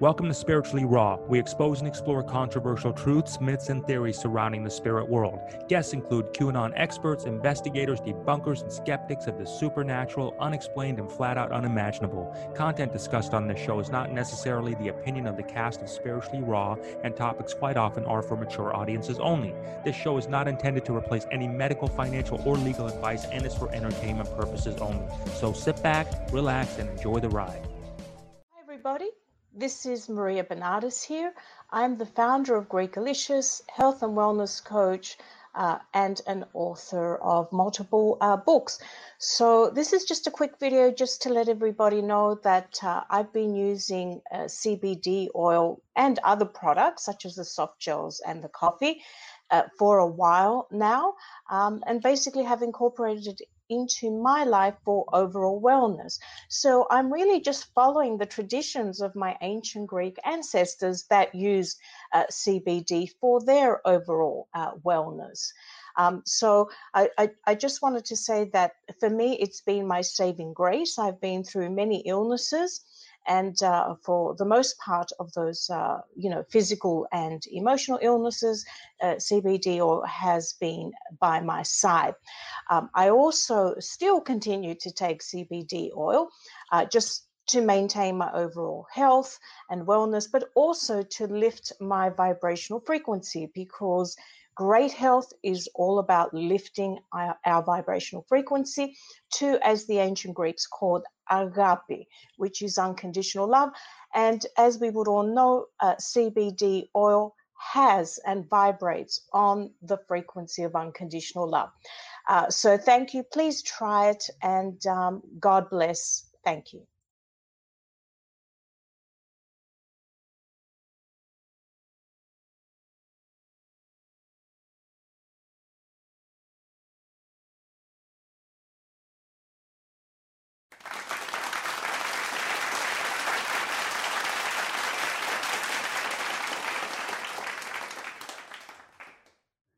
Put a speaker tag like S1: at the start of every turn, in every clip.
S1: Welcome to Spiritually Raw. We expose and explore controversial truths, myths, and theories surrounding the spirit world. Guests include QAnon experts, investigators, debunkers, and skeptics of the supernatural, unexplained, and flat out unimaginable. Content discussed on this show is not necessarily the opinion of the cast of Spiritually Raw, and topics quite often are for mature audiences only. This show is not intended to replace any medical, financial, or legal advice and is for entertainment purposes only. So sit back, relax, and enjoy the ride.
S2: Hi, everybody. This is Maria Bernardis here. I'm the founder of Greekalicious, health and wellness coach, uh, and an author of multiple uh, books. So this is just a quick video just to let everybody know that uh, I've been using uh, CBD oil and other products such as the soft gels and the coffee uh, for a while now, um, and basically have incorporated it into my life for overall wellness. So I'm really just following the traditions of my ancient Greek ancestors that used uh, CBD for their overall uh, wellness. Um, so I, I, I, just wanted to say that for me, it's been my saving grace. I've been through many illnesses and uh, for the most part of those, uh, you know, physical and emotional illnesses, uh, CBD oil has been by my side. Um, I also still continue to take CBD oil, uh, just to maintain my overall health and wellness, but also to lift my vibrational frequency because Great health is all about lifting our, our, vibrational frequency to, as the ancient Greeks called agape, which is unconditional love. And as we would all know, uh, CBD oil has and vibrates on the frequency of unconditional love. Uh, so thank you. Please try it and um, God bless. Thank you.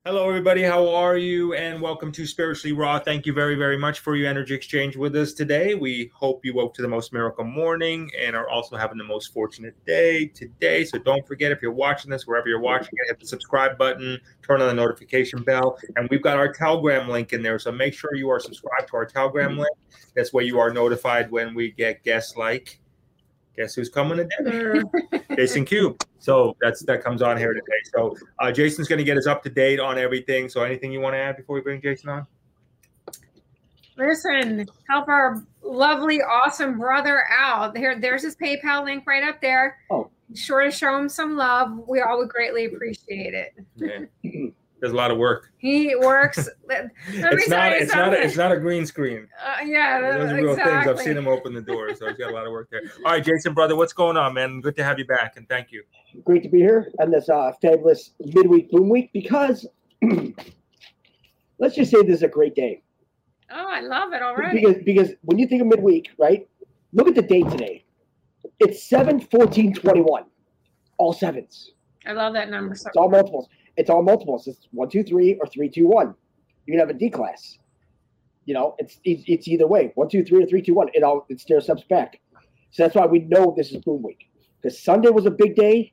S1: Hello, everybody. How are you? And welcome to Spiritually Raw. Thank you very, very much for your energy exchange with us today. We hope you woke to the most miracle morning and are also having the most fortunate day today. So don't forget, if you're watching this, wherever you're watching it, hit the subscribe button, turn on the notification bell, and we've got our Telegram link in there. So make sure you are subscribed to our Telegram link. That's where you are notified when we get guests like guess who's coming to dinner? Jason Q. So that's that comes on here today. So uh, Jason's going to get us up to date on everything. So anything you want to add before we bring Jason on?
S3: Listen, help our lovely, awesome brother out. There, there's his PayPal link right up there. Oh, sure to show him some love. We all would greatly appreciate it.
S1: Yeah. There's a lot of work.
S3: He works.
S1: it's not. It's not. A, it's not a green screen.
S3: Uh, yeah,
S1: those are real exactly. things. I've seen him open the door, so he's got a lot of work there. All right, Jason, brother, what's going on, man? Good to have you back, and thank you.
S4: Great to be here on this uh, fabulous midweek boom week because let's just say this is a great day.
S3: Oh, I love it already.
S4: Because because when you think of midweek, right? Look at the date today. It's 7 14 21. All sevens.
S3: I love that number. So
S4: it's all multiples it's all multiples. It's one, two, three, or three, two, one. You can have a D class. You know, it's it's either way. One, two, three, or three, two, one. It all it stair steps back. So that's why we know this is boom week. Because Sunday was a big day.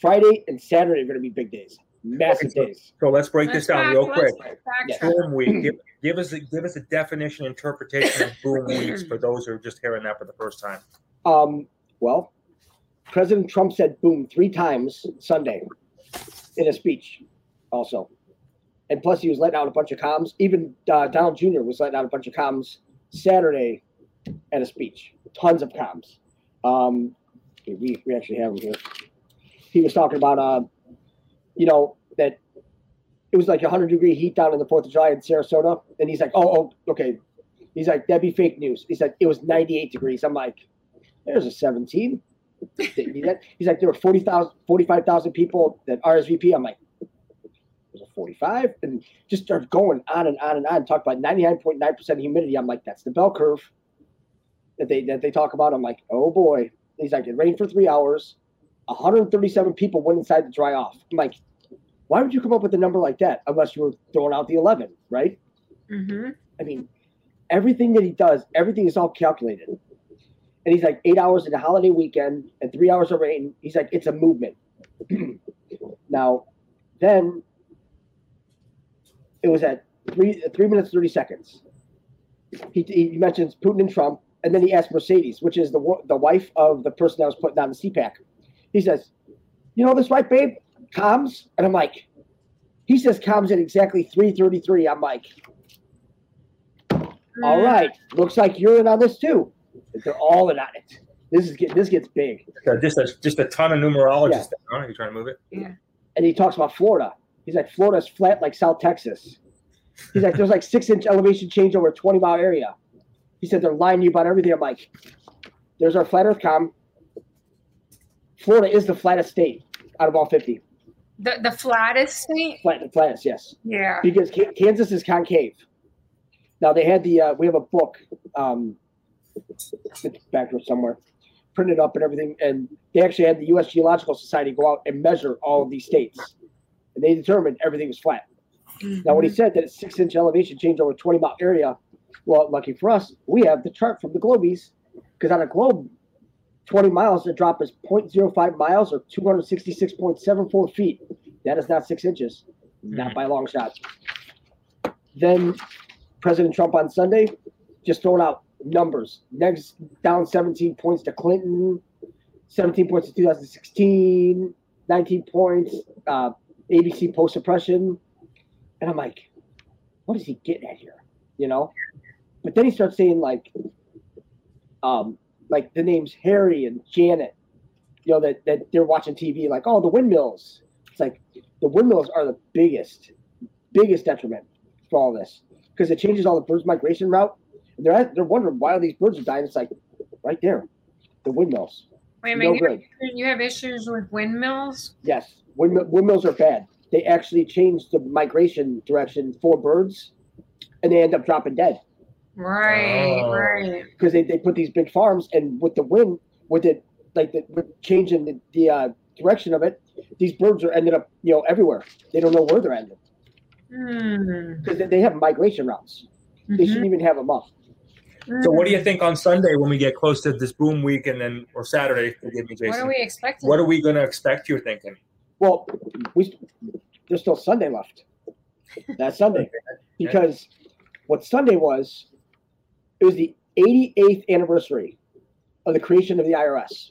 S4: Friday and Saturday are going to be big days, massive okay, so, days.
S1: So let's break let's this down back, real quick. Boom week. Give, give, us a, give us a definition, interpretation of boom weeks for those who are just hearing that for the first time.
S4: Um. Well, President Trump said boom three times Sunday in a speech, also. And plus, he was letting out a bunch of comms. Even uh, Donald Jr. was letting out a bunch of comms Saturday at a speech. Tons of comms. Um, we, we actually have him here. He was talking about, uh, you know, that it was like 100 degree heat down in the 4th of July in Sarasota. And he's like, oh, oh, okay. He's like, that'd be fake news. He's like, it was 98 degrees. I'm like, there's a 17. He's like, there were 40,000, 45,000 people that RSVP. I'm like, there's a 45 and just start going on and on and on. Talk about 99.9% humidity. I'm like, that's the bell curve that they, that they talk about. I'm like, oh boy. He's like, it rained for three hours. 137 people went inside to dry off. I'm like, why would you come up with a number like that unless you were throwing out the 11, right?
S3: Mm-hmm.
S4: I mean, everything that he does, everything is all calculated. And he's like eight hours in a holiday weekend and three hours of rain. He's like, it's a movement. now, then it was at three three minutes thirty seconds. He, he mentions Putin and Trump, and then he asked Mercedes, which is the the wife of the person that was putting down the CPAC. He says, "You know this, right, babe? Comms." And I'm like, he says comms at exactly three thirty three. I'm like, all mm. looks like you're in on this too. They're all in on it. This is this gets big.
S1: just a just a ton of numerologists. Yeah. Huh? You trying to move it?
S3: Yeah.
S4: And he talks about Florida. He's like Florida's flat like South Texas. He's like there's like six inch elevation change over a 20 mile area. He said they're lying to you about everything. I'm like, there's our flat Earth com. Florida is the flattest state out of all 50.
S3: The the flattest state.
S4: Flat, the flattest, yes.
S3: Yeah.
S4: Because Kansas is concave. Now they had the uh, we have a book. Um, it's back here somewhere printed up and everything. And they actually had the U.S. Geological Society go out and measure all of these states, and they determined everything was flat. Mm-hmm. Now, when he said that six inch elevation change over 20 mile area, well, lucky for us, we have the chart from the Globies because on a globe, 20 miles, the drop is 0.05 miles or 266.74 feet. That is not six inches, mm-hmm. not by a long shot. Then President Trump on Sunday just throwing out numbers. Next down 17 points to Clinton, 17 points to 2016, 19 points, uh, ABC post suppression. And I'm like, what is he getting at here? You know? But then he starts saying like um like the names Harry and Janet, you know, that, that they're watching TV, like, oh the windmills. It's like the windmills are the biggest, biggest detriment for all this. Because it changes all the birds migration route they're they're wondering why these birds are dying. It's like right there, the windmills.
S3: Wait a minute, no you, you have issues with windmills?
S4: Yes, windmill, windmills are bad. They actually change the migration direction for birds, and they end up dropping dead.
S3: Right, oh. right.
S4: Because they, they put these big farms, and with the wind, with it like the with changing the, the uh, direction of it, these birds are ended up you know everywhere. They don't know where they're ending because hmm. they have migration routes. Mm-hmm. They shouldn't even have them up.
S1: So, what do you think on Sunday when we get close to this boom week, and then or Saturday? Forgive me, Jason.
S3: What are we expecting?
S1: What are we going to expect? You're thinking?
S4: Well, we there's still Sunday left. That's Sunday because what Sunday was, it was the 88th anniversary of the creation of the IRS.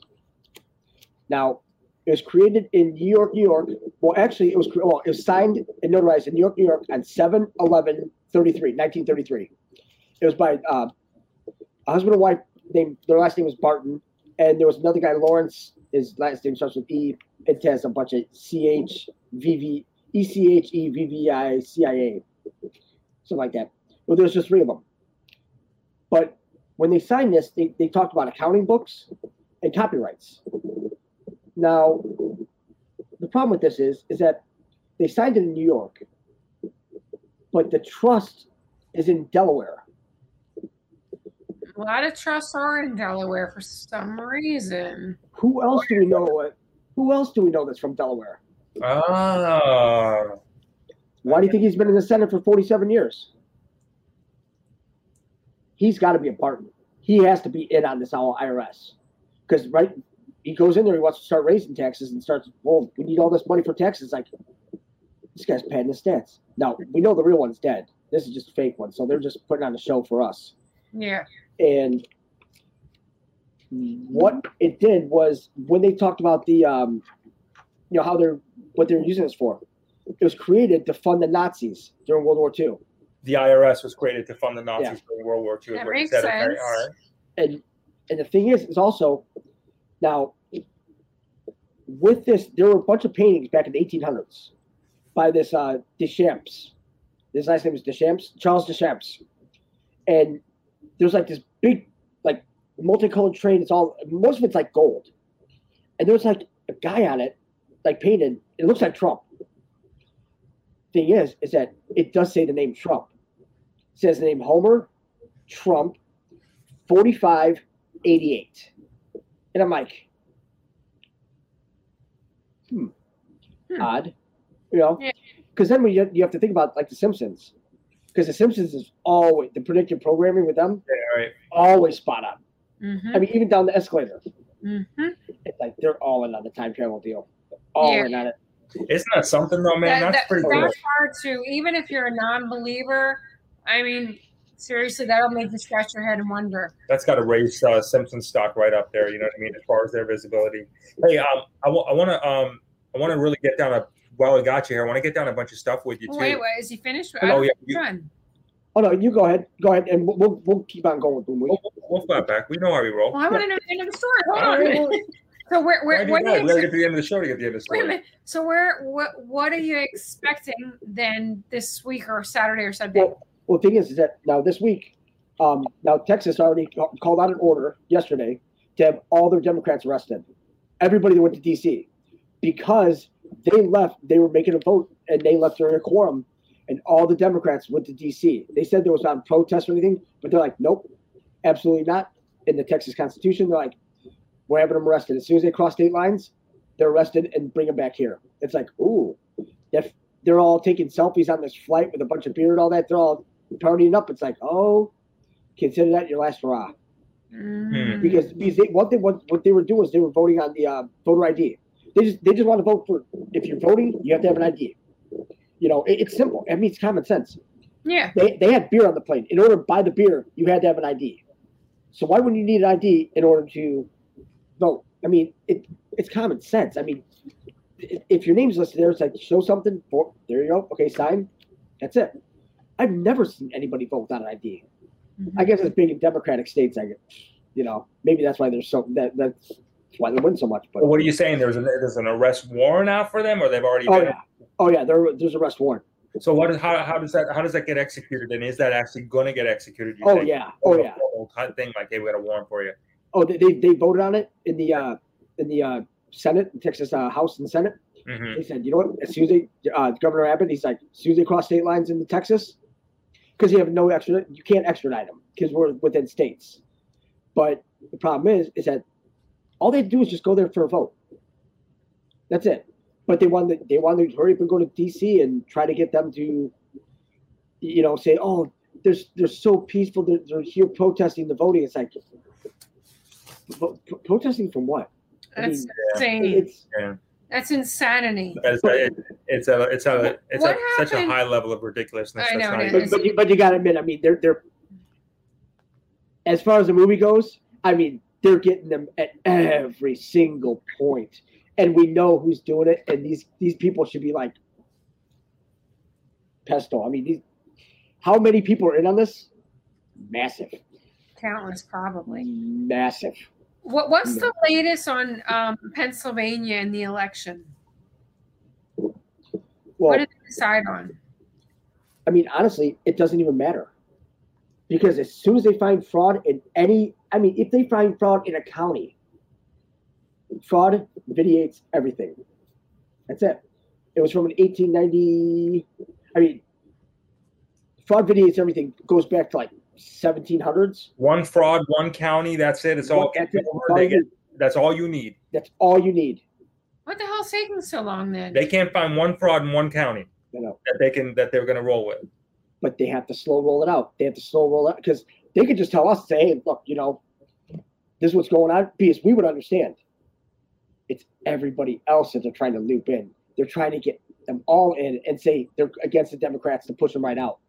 S4: Now, it was created in New York, New York. Well, actually, it was well, it was signed and notarized in New York, New York on 7 11 33, 1933. It was by uh, a husband and wife named their last name was Barton, and there was another guy, Lawrence. His last name starts with E. It has a bunch of C H V V E C H E V V I C I A, something like that. Well, there's just three of them. But when they signed this, they, they talked about accounting books and copyrights. Now, the problem with this is is that they signed it in New York, but the trust is in Delaware.
S3: A lot of trusts are in Delaware for some reason.
S4: Who else do we know? Who else do we know that's from Delaware?
S1: Ah.
S4: Why do you think he's been in the Senate for 47 years? He's got to be a partner. He has to be in on this whole IRS. Because, right, he goes in there, he wants to start raising taxes and starts, well, we need all this money for taxes. Like, this guy's padding his stats. Now, we know the real one's dead. This is just a fake one. So they're just putting on a show for us.
S3: Yeah.
S4: And what it did was when they talked about the, um, you know, how they're what they're using this for, it was created to fund the Nazis during World War II.
S1: The IRS was created to fund the Nazis yeah. during World War
S3: II. That makes sense. Okay, all right.
S4: And and the thing is, is also now with this, there were a bunch of paintings back in the 1800s by this uh, Deschamps. His last name was Deschamps, Charles Deschamps, and there's like this big, like multicolored train. It's all most of it's like gold, and there's like a guy on it, like painted. It looks like Trump. Thing is, is that it does say the name Trump. It says the name Homer Trump, forty-five eighty-eight, and I'm like, hmm, hmm. odd, you know, because yeah. then we you have to think about like the Simpsons because the Simpsons is always the predictive programming with them.
S1: Yeah, right.
S4: Always spot on.
S3: Mm-hmm.
S4: I mean, even down the escalator,
S3: Mm-hmm.
S4: it's like they're all in on the time travel deal. All
S3: Yeah.
S4: in on it.
S1: Isn't that something though, man?
S3: that,
S1: That's
S3: that,
S1: pretty cool.
S3: that's hard to even if you're a non-believer. I mean, seriously, that'll make you scratch your head and wonder.
S1: That's got to raise uh, Simpson stock right up there. You know what I mean, as far as their visibility. Hey, um, I want to um, I want to really get down a. While I got you here, I want to get down a bunch of stuff with you too.
S3: Wait, wait, is he finished?
S1: Oh,
S3: I'm
S1: yeah, you-
S3: done.
S4: Oh no, you go ahead. Go ahead, and we'll we'll, we'll keep on going Boom
S1: We'll, we'll flat back. We know how we roll.
S3: Well, I want to know the end of the story. Hold on a minute. So where, where,
S1: Why do
S3: what
S1: that?
S3: are
S1: We gotta
S3: you,
S1: get to the end of the show to get the end of the
S3: wait a
S1: story.
S3: minute. So where, what, what are you expecting then this week or Saturday or Sunday?
S4: Well, well, the thing is, is that now this week, um, now Texas already called out an order yesterday to have all their Democrats arrested, everybody that went to D.C. because they left. They were making a vote and they left during a quorum, and all the Democrats went to D.C. They said there was not a protest or anything, but they're like, nope, absolutely not. In the Texas Constitution, they're like, we're having them arrested as soon as they cross state lines. They're arrested and bring them back here. It's like, ooh, if they're all taking selfies on this flight with a bunch of beer and all that, they're all partying up. It's like, oh, consider that your last hurrah.
S3: Mm.
S4: Because because they, what they what, what they were doing was they were voting on the uh, voter ID. They just they just want to vote for. If you're voting, you have to have an ID. You know, it, it's simple. I mean, it's common sense.
S3: Yeah.
S4: They they had beer on the plane. In order to buy the beer, you had to have an ID. So why wouldn't you need an ID in order to vote? I mean, it it's common sense. I mean, if your name's listed there, it's like show something. For, there you go. Okay, sign. That's it. I've never seen anybody vote without an ID.
S3: Mhm.
S4: I guess it's big in Democratic states. I get, you know, maybe that's why there's so that that's why they win so much. But
S1: What are you saying? There's an there's an arrest warrant out for them, or they've already
S4: oh
S1: been.
S4: yeah, oh yeah, there, there's arrest warrant.
S1: So what is how, how does that how does that get executed? And is that actually going to get executed? you
S4: Oh
S1: think?
S4: yeah, oh yeah.
S1: type thing like, hey, we got a warrant for you.
S4: Oh, they, they, they voted on it in the uh in the uh Senate, Texas uh, House and Senate.
S1: hmm
S4: They said, you know what? As soon as they, uh, Governor Abbott, he's like, as soon as they cross state lines into Texas, because you have no extra, you can't extradite them because we're within states. But the problem is, is that all they do is just go there for a vote. That's it. But they want to, they want to hurry up and go to DC and try to get them to, you know, say, oh, they're they're so peaceful. They're, they're here protesting the voting. It's like, pro- pro- protesting from what? I
S3: That's
S4: mean,
S3: insane.
S4: It's
S3: That's insanity.
S1: It's a, it's a it's a it's a, such a high level of ridiculousness.
S3: I know it
S4: but, but you, but you gotta admit, I mean, they're they're as far as the movie goes, I mean, they're getting them at every single point, and we know who's doing it, and these these people should be like pesto. I mean, these how many people are in on this? Massive,
S3: Countless, probably.
S4: massive.
S3: What What's the latest on um, Pennsylvania in the election?
S4: Well,
S3: what did they decide on?
S4: I mean, honestly, it doesn't even matter. Because as soon as they find fraud in any, I mean, if they find fraud in a county, fraud vitiates everything. That's it. It was from an 1890, I mean, fraud vitiates everything, goes back to like 1700s.
S1: one fraud, one county. That's it. It's all.
S4: That's, it.
S1: over, they get- that's all you need.
S4: That's all you need.
S3: What the hell's taking so long then?
S1: They can't find one fraud in one county
S4: You know,
S1: that they can that they're going to roll with.
S4: but they have to slow roll it out. They have to slow roll it out because they could just tell us, say, hey, look, you know, this is what's going on, because we would understand. It's everybody else that they're trying to loop in. They're trying to get them all in and say they're against the Democrats to push them right out.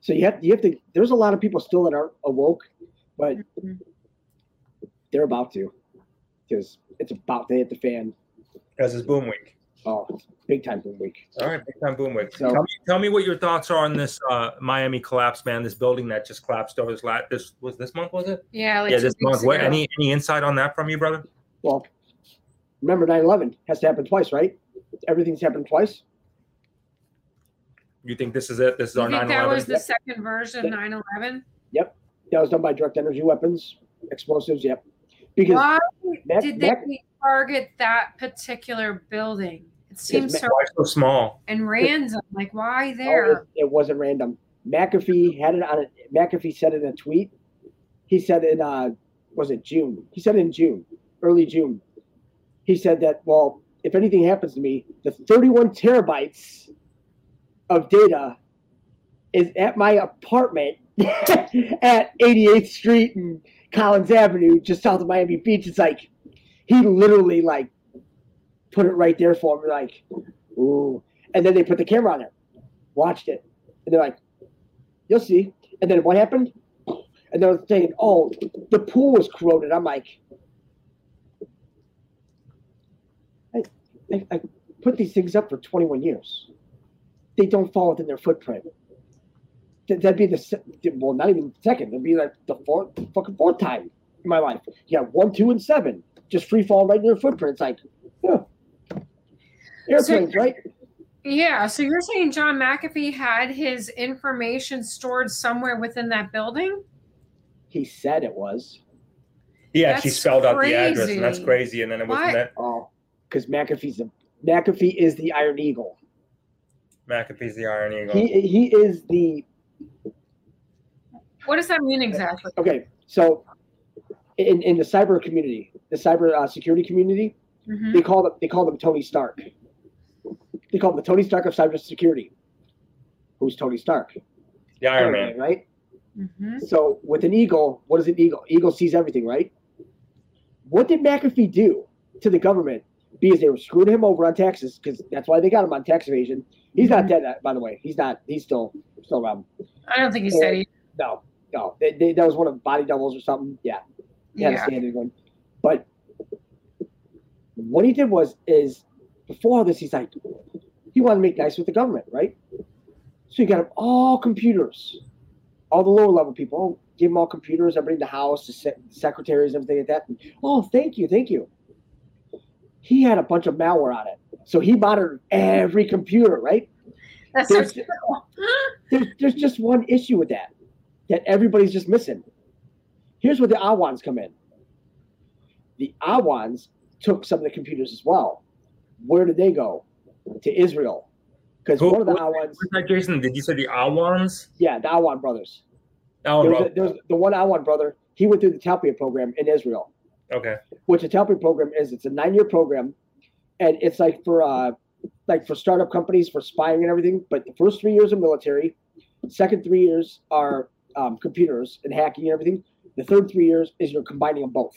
S4: So you have you have to. There's a lot of people still that aren't awoke, but
S3: Mhm.
S4: they're about to, because it's about to hit the fan.
S1: Because it's boom week.
S4: Oh, big time boom week.
S1: All right, big time boom week.
S4: So-
S1: tell, me, tell me what your thoughts are on this uh, Miami collapse, man. This building that just collapsed over this last. This was this month, was it?
S3: yeah, like
S1: yeah, this
S3: weeks
S1: month. What, any any insight on that from you, brother?
S4: Well, remember 9/11 has to happen twice, right? Everything's happened twice.
S1: You think this is it? This is
S3: You
S1: our
S3: think
S1: 9
S3: that was
S1: 11?
S3: the second version of 9/11? Yep.
S4: That was done by direct energy weapons, explosives. Yep. Because
S3: Why
S4: Mac-
S3: did they
S4: Mac-
S3: target that particular building? It seems so
S1: so small?
S3: and random. Like, why
S4: oh,
S3: there?
S4: it, it wasn't random. McAfee had it on it. McAfee said it in a tweet. He said in uh, was it June? He said in June, early June. He said that well, if anything happens to me, the 31 terabytes of data is at my apartment at 88th Street and Collins Avenue, just south of Miami Beach. It's like he literally like put it right there for me, like, ooh. And then they put the camera on there, watched it, and they're like, "You'll see." And then what happened? And they're saying, "Oh, the pool was corroded." I'm like, I, I, I put these things up for 21 years. They don't fall within their footprint. That'd be the well, not even second. It'd be like the fourth, fucking fourth time in my life. Yeah, one, two, and seven just free fall right in their footprint. It's like, yeah. Airplanes, so, right?
S3: Yeah. So you're saying John McAfee had his information stored somewhere within that building?
S4: He said it was.
S1: He actually that's spelled crazy. out the address, and that's crazy. And then it was that.
S4: Oh, because McAfee's a McAfee is the Iron Eagle.
S1: McAfee's the Iron Eagle.
S4: He he is the.
S3: What does that mean exactly?
S4: Okay, so in, in the cyber community, the cyber uh, security community, mm-hmm. they call them they call them Tony Stark. They call him the Tony Stark of cybersecurity. Who's Tony Stark?
S1: The Iron, Man, Man,
S4: right? Mm-hmm. So with an eagle, what is an eagle? Eagle sees everything, right? What did McAfee do to the government? Because they were screwing him over on taxes, because that's why they got him on tax evasion. He's mm-hmm. not dead, uh, by the way. He's not. He's still still around.
S3: I don't think he's dead. he.
S4: No, no. They, they, that was one of body doubles or something. Yeah, he had yeah. a standing one. But what he did was is before all this, he's like, he wanted to make nice with the government, right? So you got them all computers, all the lower level people. Oh, give them all computers, everybody in the house, the se- secretaries, everything like that. And, oh, thank you, thank you. He had a bunch of malware on it, so he monitored every computer, right?
S3: That's there's, so cool.
S4: there's, there's just one issue with that that everybody's just missing. Here's where the Awans come in. The Awans took some of the computers as well. Where did they go? To Israel. Because one of the Awans.
S1: That, Jason, did you say the Awans?
S4: Yeah, the Awan brothers.
S1: Awan
S4: there, was a, there was the one Awan brother. He went through the Talpiot program in Israel.
S1: Okay.
S4: Which the Talpiot program is. It's a nine-year program, and it's like for uh, like for startup companies for spying and everything. But the first three years are military. Second three years are um, computers and hacking and everything. The third three years is you're combining them both.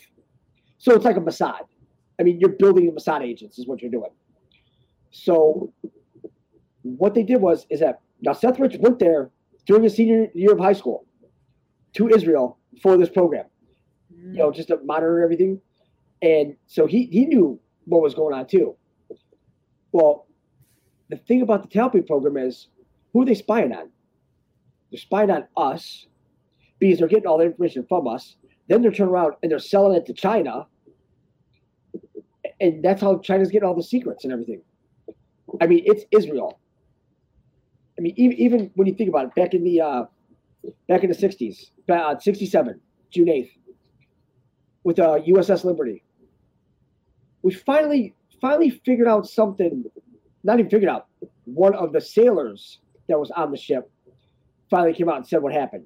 S4: So it's like a Mossad. I mean, you're building the Mossad agents is what you're doing. So what they did was is that now Seth Rich went there during his senior year of high school to Israel for this program. You know, just to monitor everything. And so he he knew what was going on too. Well, the thing about the Talpiot program is who are they spying on? They're spying on us because they're getting all the information from us. Then they're turning around and they're selling it to China. And that's how China's getting all the secrets and everything. I mean, it's Israel. I mean, even, even when you think about it, back in the uh, back in the '60s, uh, '67, June 8th, with uh, USS Liberty, we finally finally figured out something. Not even figured out. One of the sailors that was on the ship finally came out and said what happened.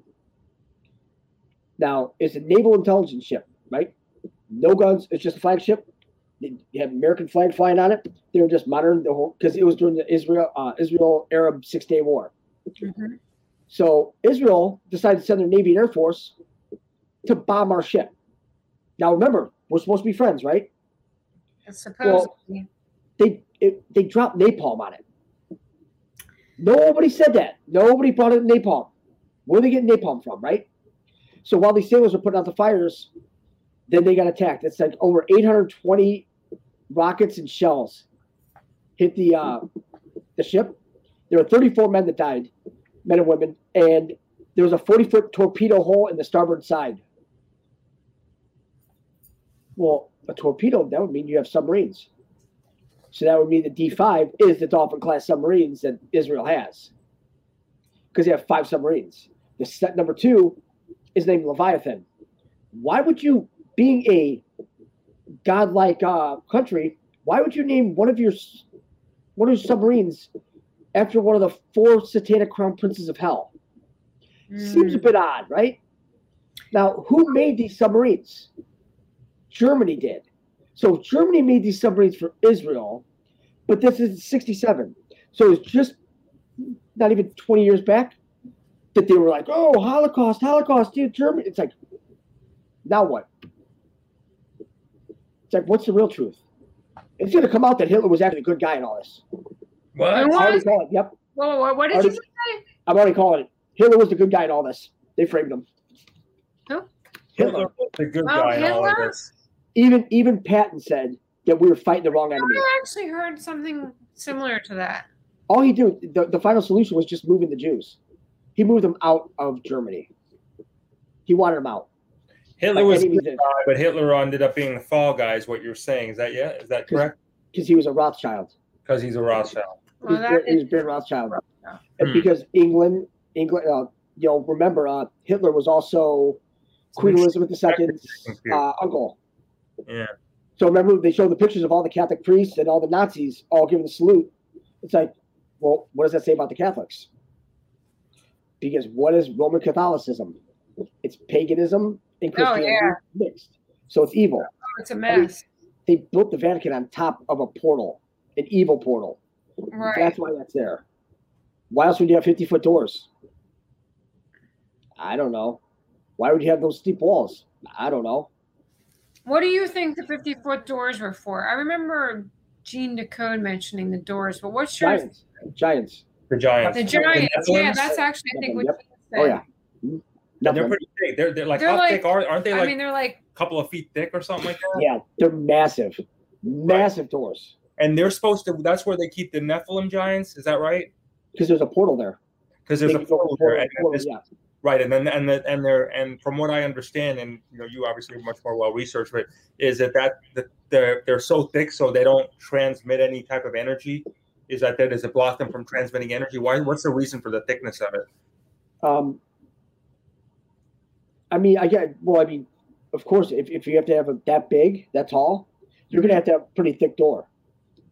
S4: Now, it's a naval intelligence ship, right? No guns. It's just a flagship. You have American flag flying on it. They were just monitoring the whole because it was during the Israel uh, Israel Arab Six Day War. Mm-hmm. So Israel decided to send their Navy and Air Force to bomb our ship. Now remember, we're supposed to be friends, right?
S3: Supposedly.
S4: Well, they it, they dropped napalm on it. Nobody said that. Nobody brought it napalm. Where are they getting napalm from, right? So while these sailors were putting out the fires, then they got attacked. It's like over 820 rockets and shells hit the uh, the ship. There were 34 men that died, men and women, and there was a 40 foot torpedo hole in the starboard side. Well, a torpedo, that would mean you have submarines. So that would mean the D5 is the Dolphin class submarines that Israel has. Because they have five submarines. The set number two is named Leviathan. Why would you, being a godlike uh, country, why would you name one of your one of your submarines after one of the four satanic crown princes of hell? Mm. Seems a bit odd, right? Now, who made these submarines? Germany did. So Germany made these submarines for Israel, but this is 67. So it's just not even 20 years back that they were like, oh, Holocaust, Holocaust, dude, Germany. It's like, Now what? It's like, what's the real truth? It's going to come out that Hitler was actually a good guy in all this.
S1: What?
S3: Who
S4: I already
S3: was?
S4: call it. Yep,
S3: Whoa, whoa, what did
S4: Already-
S3: you say?
S4: I'm already calling it. Hitler was the good guy in all this. They framed him.
S3: Who?
S1: Hitler
S4: Hitler.
S1: was the good
S3: Oh,
S1: guy in all of this.
S4: Even even Patton said that we were fighting the wrong enemy.
S3: I actually heard something similar to that.
S4: All he did, the, the final solution was just moving the Jews. He moved them out of Germany. He wanted them out.
S1: Hitler was a good guy, but Hitler ended up being the fall guy. Is what you're saying? Is that yeah? Is that correct?
S4: because he was a Rothschild.
S1: Because he's a Rothschild.
S3: Well,
S4: He's
S3: that
S4: Brit- he was
S3: is,
S4: Rothschild.
S3: Yeah.
S4: And
S1: Hmm.
S4: because England, England, uh, you know, remember, uh, Hitler was also Queen Elizabeth II's uh, uncle.
S1: Yeah.
S4: So remember, they showed the pictures of all the Catholic priests and all the Nazis all giving the salute. It's like, well, what does that say about the Catholics? Because what is Roman Catholicism? It's paganism and
S3: Oh, yeah.
S4: mixed. So it's evil.
S3: oh, it's a mess.
S4: They built the Vatican on top of a portal, an evil portal.
S3: Right.
S4: That's why that's there. Why else would you have 50 foot doors? I don't know. Why would you have those steep walls? I don't know.
S3: What do you think the 50 foot doors were for? I remember Gene Decode mentioning the doors, but what's your
S4: Giants. Giants.
S1: The Giants.
S3: the Giants?
S1: The
S3: Yeah, that's actually I think what oh,
S4: Yep.
S3: Gene said.
S4: Oh, yeah.
S1: They're pretty big. They're, they're like
S3: They're
S1: how
S3: like-
S1: thick are aren't they? Like
S3: I mean, they're like
S1: a couple of feet thick or something like that.
S4: Yeah, they're massive. Massive doors.
S1: And they're supposed to. That's where they keep the Nephilim giants. Is that right?
S4: Because there's a portal there.
S1: Because there's
S4: They
S1: a
S4: can go
S1: portal there,
S4: the
S1: and, and
S4: portal,
S1: this-
S4: yeah.
S1: right, and then and the, and they're and from what I understand, and you know, you obviously are much more well researched, but is that that that they're they're so thick so they don't transmit any type of energy. Is that that does it block them from transmitting energy? Why? What's the reason for the thickness of it?
S4: Um, I mean, I get. Well, I mean, of course, if, if you have to have a that big, that tall, you're gonna have to have a pretty thick door,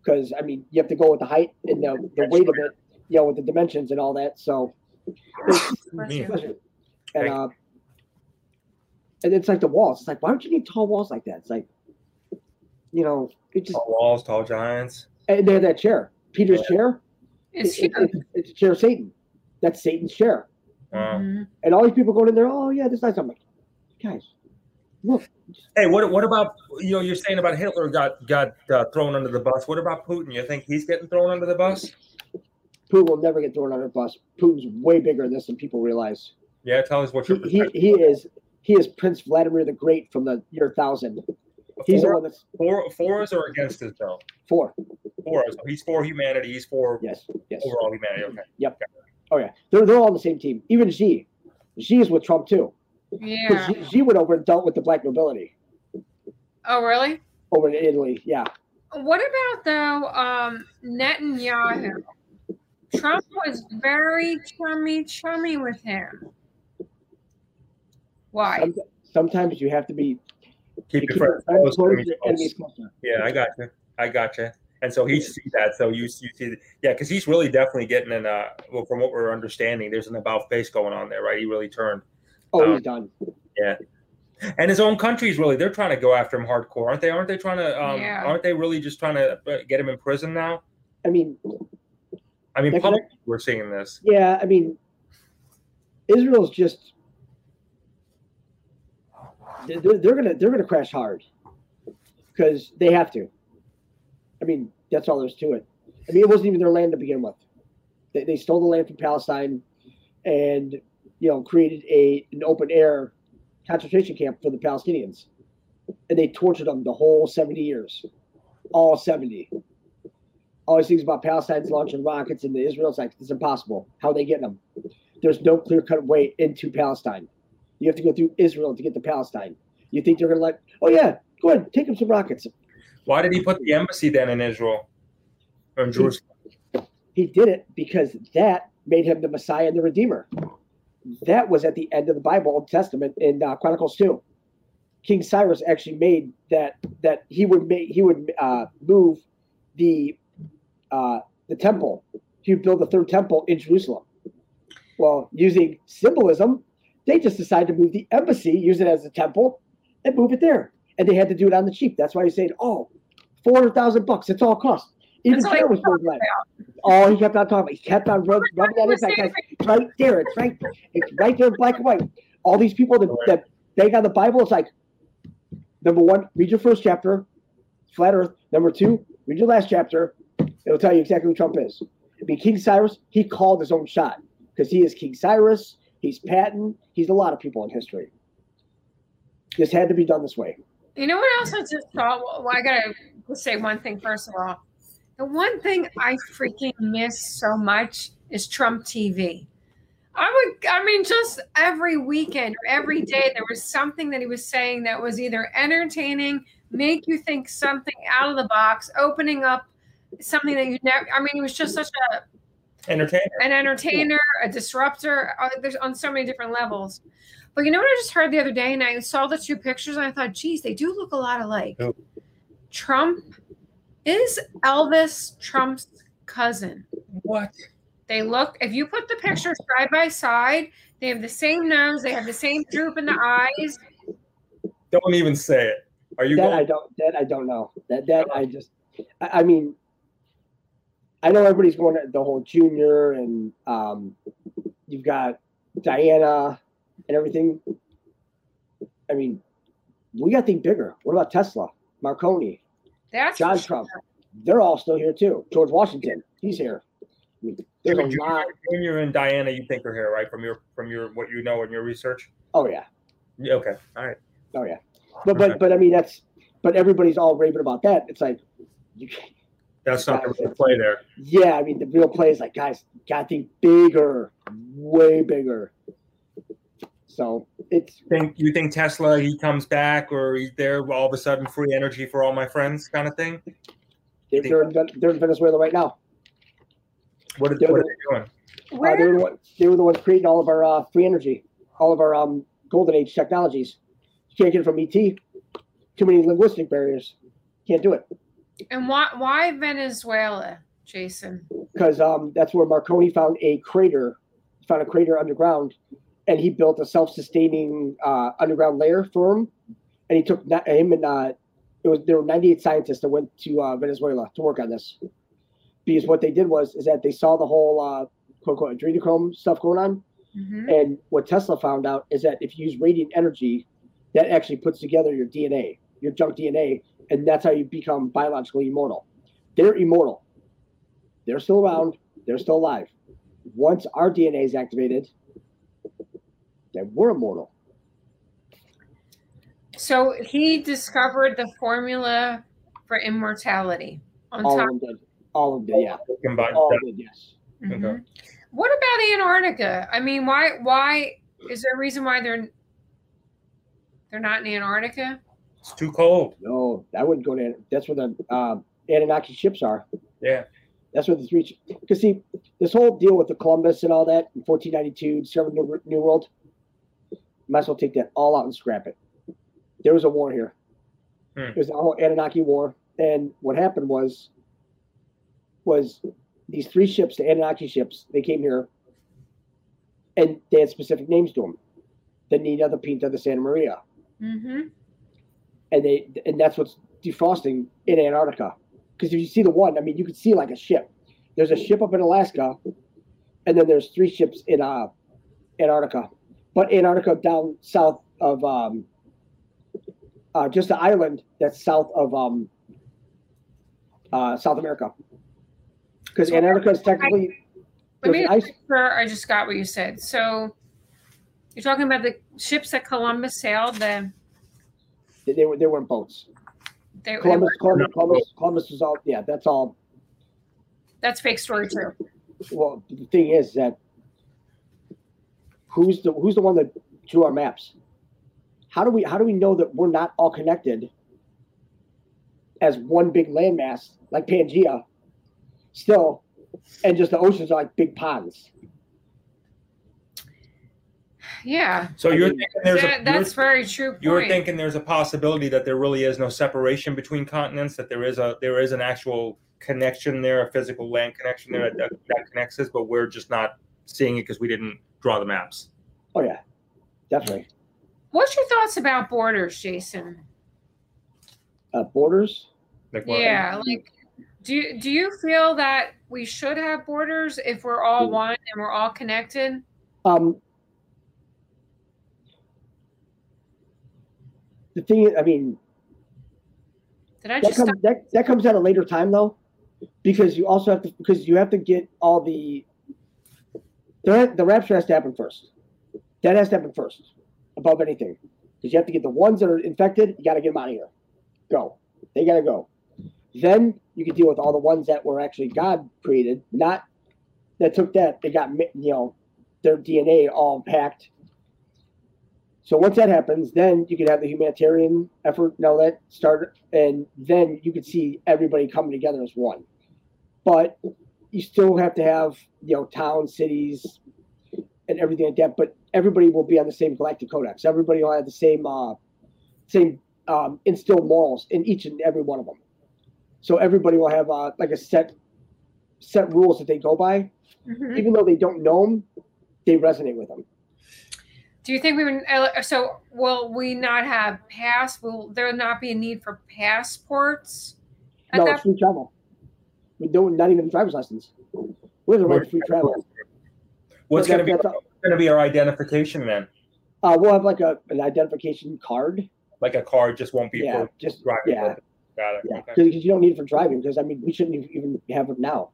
S4: because I mean, you have to go with the height and the, the
S1: That's
S4: weight of it, you know, with the dimensions and all that. So,
S3: bless
S1: Me.
S3: you.
S4: and uh, and it's like the walls. It's like, why would you need tall walls like that? It's like, you know, it just
S1: Tall walls, tall giants.
S4: and they have that chair, Peter's chair.
S3: It's
S4: it-
S3: huge.
S4: it- it's a chair of Satan. That's Satan's chair.
S1: Wow.
S3: Mhm.
S4: And all these people going in there, oh yeah, this nice. I'm like, guys, look,
S1: Hey, what what about you know you're saying about Hitler got got uh, thrown under the bus? What about Putin? You think he's getting thrown under the bus?
S4: Putin will never get thrown under the bus. Putin's way bigger than this than people realize.
S1: Yeah, tell us what your
S4: He, he, he is he is Prince Vladimir the Great from the year thousand. He's the one that's
S1: for for us or against us though?
S4: four.
S1: For us. He's for humanity. He's for
S4: Yes, yes.
S1: overall humanity. Okay.
S4: Oh yeah, they're they're all on the same team. Even Xi, Xi is with Trump too.
S3: Yeah.
S4: Xi, Xi went over and dealt with the black nobility
S3: Oh, really?
S4: over in Italy. Yeah,
S3: What about though um, Netanyahu? Trump was very chummy, chummy with him. Why?
S4: Some- sometimes you have to be
S1: Keep
S4: you
S1: your
S4: keep
S1: friends
S4: your
S1: close.
S4: friends close,
S1: close. Yeah, I got you. I got you. And so he sees that. So you, you see, yeah, because he's really definitely getting in. Uh, well, from what we're understanding, there's an about face going on there, right? He really turned,
S4: Oh,
S1: Um,
S4: he's done.
S1: Yeah, and his own country's really they're trying to go after him hardcore, aren't they? Aren't they trying to? Um,
S3: Yeah.
S1: Aren't they really just trying to uh, get him in prison now?
S4: I mean,
S1: I mean, public, we're seeing this.
S4: yeah, I mean, Israel's just they're, they're gonna they're gonna crash hard because they have to. I mean, that's all there's to it. I mean, it wasn't even their land to begin with. They, they stole the land from Palestine, and you know created a an open air concentration camp for the Palestinians, and they tortured them the whole seventy years, all seventy. All these things about Palestine's launching rockets into Israel, it's like it's impossible. How are they getting them? There's no clear cut way into Palestine. You have to go through Israel to get to Palestine. You think they're gonna let? Oh yeah, go ahead, take them some rockets.
S1: Why did he put the embassy then in Israel, in Jerusalem?
S4: He did it because that made him the Messiah and the Redeemer. That was at the end of the Bible, Old Testament, in uh, Chronicles two. King Cyrus actually made that that he would make he would uh, move the uh, the temple. He would build the third temple in Jerusalem. Well, using symbolism, they just decided to move the embassy, use it as a temple, and move it there. And they had to do it on the cheap. That's why he's saying, "Oh, four hundred thousand bucks. It's all cost." Even
S3: That's what
S4: was so glad. Oh, he kept on talking. He kept on rubbing, rubbing that in. Guys, right there. It's right. It's right there black and white. All these people that, that bang on the Bible, it's like, Number one, read your first chapter, Flat Earth. Number two, read your last chapter. It'll tell you exactly who Trump is. Be King Cyrus, he called his own shot because he is King Cyrus. He's Patton. He's a lot of people in history. This had to be done this way.
S3: You know what else I just thought? Well, I gotta say one thing first of all. The one thing I freaking miss so much is Trump TV. I would, I mean, just every weekend or every day, there was something that he was saying that was either entertaining, make you think something out of the box, opening up something that you never, I mean, he was just such a
S1: entertainer,
S3: an entertainer, a disruptor. Uh, there's on so many different levels. But you know what I just heard the other day, and I saw the two pictures, and I thought, geez, they do look a lot alike. Oh. Trump is Elvis Trump's cousin.
S1: What?
S3: They look, if you put the pictures side by side, they have the same nose, they have the same droop in the eyes.
S1: Don't even say it. Are you
S4: that
S1: going?
S4: I don't that I don't know. That that I just I, I mean I know everybody's going to the whole junior and um you've got Diana and everything. I mean, we got to think bigger. What about Tesla, Marconi,
S3: That's
S4: John Trump? They're all still here too. George Washington, he's here.
S1: I mean, there's a lot. Junior and Diana, you think are here, right? From your from your what you know and your research.
S4: Oh yeah.
S1: Yeah. Okay. All right.
S4: Oh yeah. But but but I mean that's but everybody's all raving about that. It's like
S1: you. That's not the real play there.
S4: Yeah, I mean the real play is like guys, gotta think bigger, way bigger. So it's
S1: think you think Tesla he comes back or he's there all of a sudden free energy for all my friends kind of thing.
S4: They're, they're, in, they're in Venezuela right now.
S1: What, are, what are they doing?
S4: Uh, they, were the they were the ones creating all of our uh, free energy, all of our um, golden age technologies. You can't get it from ET. Too many linguistic barriers. Can't do it.
S3: And why why Venezuela, Jason?
S4: Because um, that's where Marconi found a crater, found a crater underground and he built a self-sustaining uh, underground layer for him. And he took him and uh, it was there were 98 scientists that went to uh, Venezuela to work on this. Because what they did was is that they saw the whole uh, quote unquote adrenochrome stuff going on, mm-hmm. and what Tesla found out is that if you use radiant energy, that actually puts together your DNA, your junk DNA, and that's how you become biologically immortal. They're immortal. They're still around. They're still alive. Once our DNA is activated, that we're immortal.
S3: So he discovered the formula for immortality.
S4: On all top. of them All of them, yeah. Combined. All of them, yes.
S3: Mm-hmm. Okay. What about Antarctica? I mean, why? Why is there a reason why they're they're not in Antarctica?
S1: It's too cold.
S4: No, I wouldn't go to. That's where the uh, Anunnaki ships are.
S1: Yeah.
S4: That's where the three. Because see, this whole deal with the Columbus and all that in 1492, discovering the New World might as well take that all out and scrap it. There was a war here. Hmm. It was the whole Anunnaki War, and what happened was was these three ships, the Anunnaki ships, they came here, and they had specific names to them: the Nina, the Pinta, the Santa Maria. Mm-hmm. And they and that's what's defrosting in Antarctica. Because if you see the one, I mean, you could see like a ship. There's a ship up in Alaska, and then there's three ships in uh, Antarctica but Antarctica down south of um, uh, just the island that's south of um, uh, South America. Because so Antarctica is technically.
S3: I, let me ice. sure I just got what you said. So you're talking about the ships that Columbus sailed. The
S4: they, they were they weren't boats. They, Columbus, they Columbus, Columbus, Columbus was all yeah. That's all.
S3: That's fake story too.
S4: Well, the thing is that who's the who's the one that drew our maps? How do we how do we know that we're not all connected as one big landmass like Pangea still and just the oceans are like big ponds?
S3: Yeah.
S1: So you're thinking there's
S3: that,
S1: a,
S3: that's very true. Point.
S1: You're thinking there's a possibility that there really is no separation between continents, that there is a there is an actual connection there, a physical land connection there that, that connects us, but we're just not seeing it because we didn't draw the maps.
S4: Oh yeah, definitely.
S3: What's your thoughts about borders, Jason?
S4: Uh, borders?
S3: Like yeah, like do you, do you feel that we should have borders if we're all one and we're all connected?
S4: Um, the thing, I mean,
S3: Did I
S4: That
S3: just
S4: comes
S3: stop?
S4: that, that comes at a later time though, because you also have to because you have to get all the the rapture has to happen first. That has to happen first, above anything, because you have to get the ones that are infected. You got to get them out of here. Go. They got to go. Then you can deal with all the ones that were actually God created, not that took that. They got you know their DNA all packed. So once that happens, then you can have the humanitarian effort. Now that start, and then you could see everybody coming together as one. But you still have to have you know towns, cities, and everything like that. But everybody will be on the same galactic codex. Everybody will have the same uh, same um, instilled morals in each and every one of them. So everybody will have uh, like a set set rules that they go by,
S3: Mhm.
S4: even though they don't know them, they resonate with them.
S3: Do you think we would? uh, So will we not have pass? Will there not be a need for passports?
S4: No, it's free travel. We don't not even driver's license. We have the right to free travel.
S1: What's going to be
S4: that's-
S1: going to be our identification then?
S4: Uh, we'll have like a an identification card.
S1: Like a card just won't be
S4: Yeah,
S1: for
S4: just
S1: driving.
S4: yeah,
S1: Got it.
S4: yeah.
S1: Okay.
S4: Because you don't need it for driving. Because I mean, we shouldn't even have it now.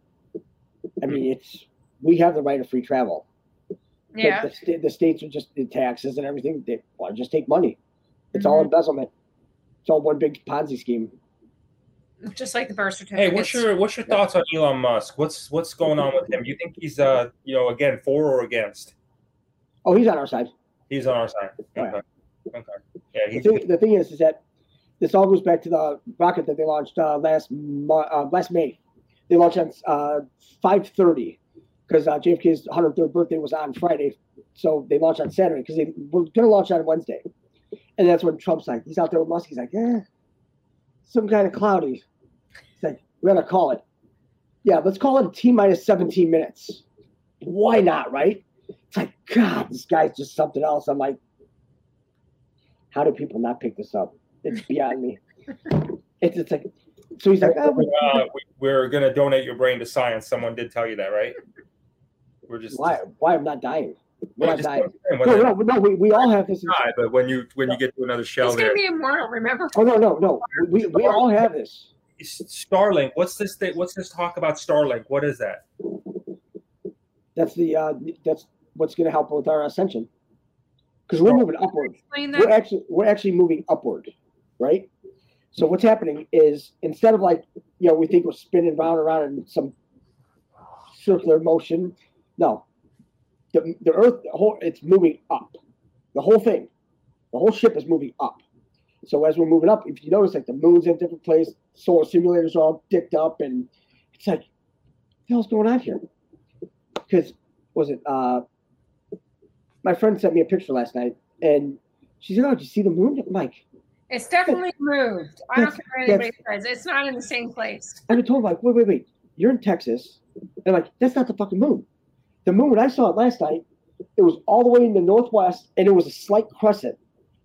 S4: I mean, it's we have the right of free travel.
S3: Yeah.
S4: the, sta- the states are just the taxes and everything. They want to just take money. It's all
S3: Mhm.
S4: embezzlement. It's all one big Ponzi scheme.
S3: Just like the birth certificate.
S1: Hey, what's your what's your thoughts on Elon Musk? What's what's going on with him? You think he's uh you know again for or against?
S4: Oh, he's on our side.
S1: He's on our side.
S4: Oh, yeah.
S1: Okay. Okay. Yeah,
S4: The thing, the thing is, is that this all goes back to the rocket that they launched uh, last Mo- uh, last May. They launched on uh, 5:30 because uh, JFK's 103rd birthday was on Friday, so they launched on Saturday because they were going to launch on Wednesday, and that's when Trump's like, he's out there with Musk. He's like, yeah, some kind of cloudy. He's like, we gotta call it. Yeah, let's call it a T minus 17 minutes. Why not, right? It's like, God, this guy's just something else. I'm like, how do people not pick this up? It's beyond me. It's, it's like, so he's like, oh, we-
S1: uh, we, we're gonna donate your brain to science. Someone did tell you that, right? We're just
S4: why? Why I'm not dying? We're not dying.
S1: when
S4: No,
S1: they
S4: no, no. We, we all have this.
S1: die, but when you when you get to another shell
S3: He's
S1: there,
S3: gonna be immortal. Remember?
S4: Oh no, no, no. We, we all have this.
S1: Starlink. What's this? Thing, what's this talk about Starlink? What is that?
S4: That's the uh, that's what's going to help with our ascension. Because we're moving upward. We're actually we're actually moving upward, right? So what's happening is instead of like you know we think we're spinning round and round in some circular motion, no. The the Earth the whole it's moving up. The whole thing, the whole ship is moving up. So as we're moving up, if you notice, like the moon's in a different place, solar simulators are all dicked up, and it's like, what the hell's going on here? Because was it uh my friend sent me a picture last night and she said, Oh, did you see the moon? I'm like,
S3: It's definitely moved. I don't care what anybody says. It's not in the same place.
S4: I've been told like, wait, wait, wait, you're in Texas. And like, that's not the fucking moon. The moon when I saw it last night, it was all the way in the northwest and it was a slight crescent.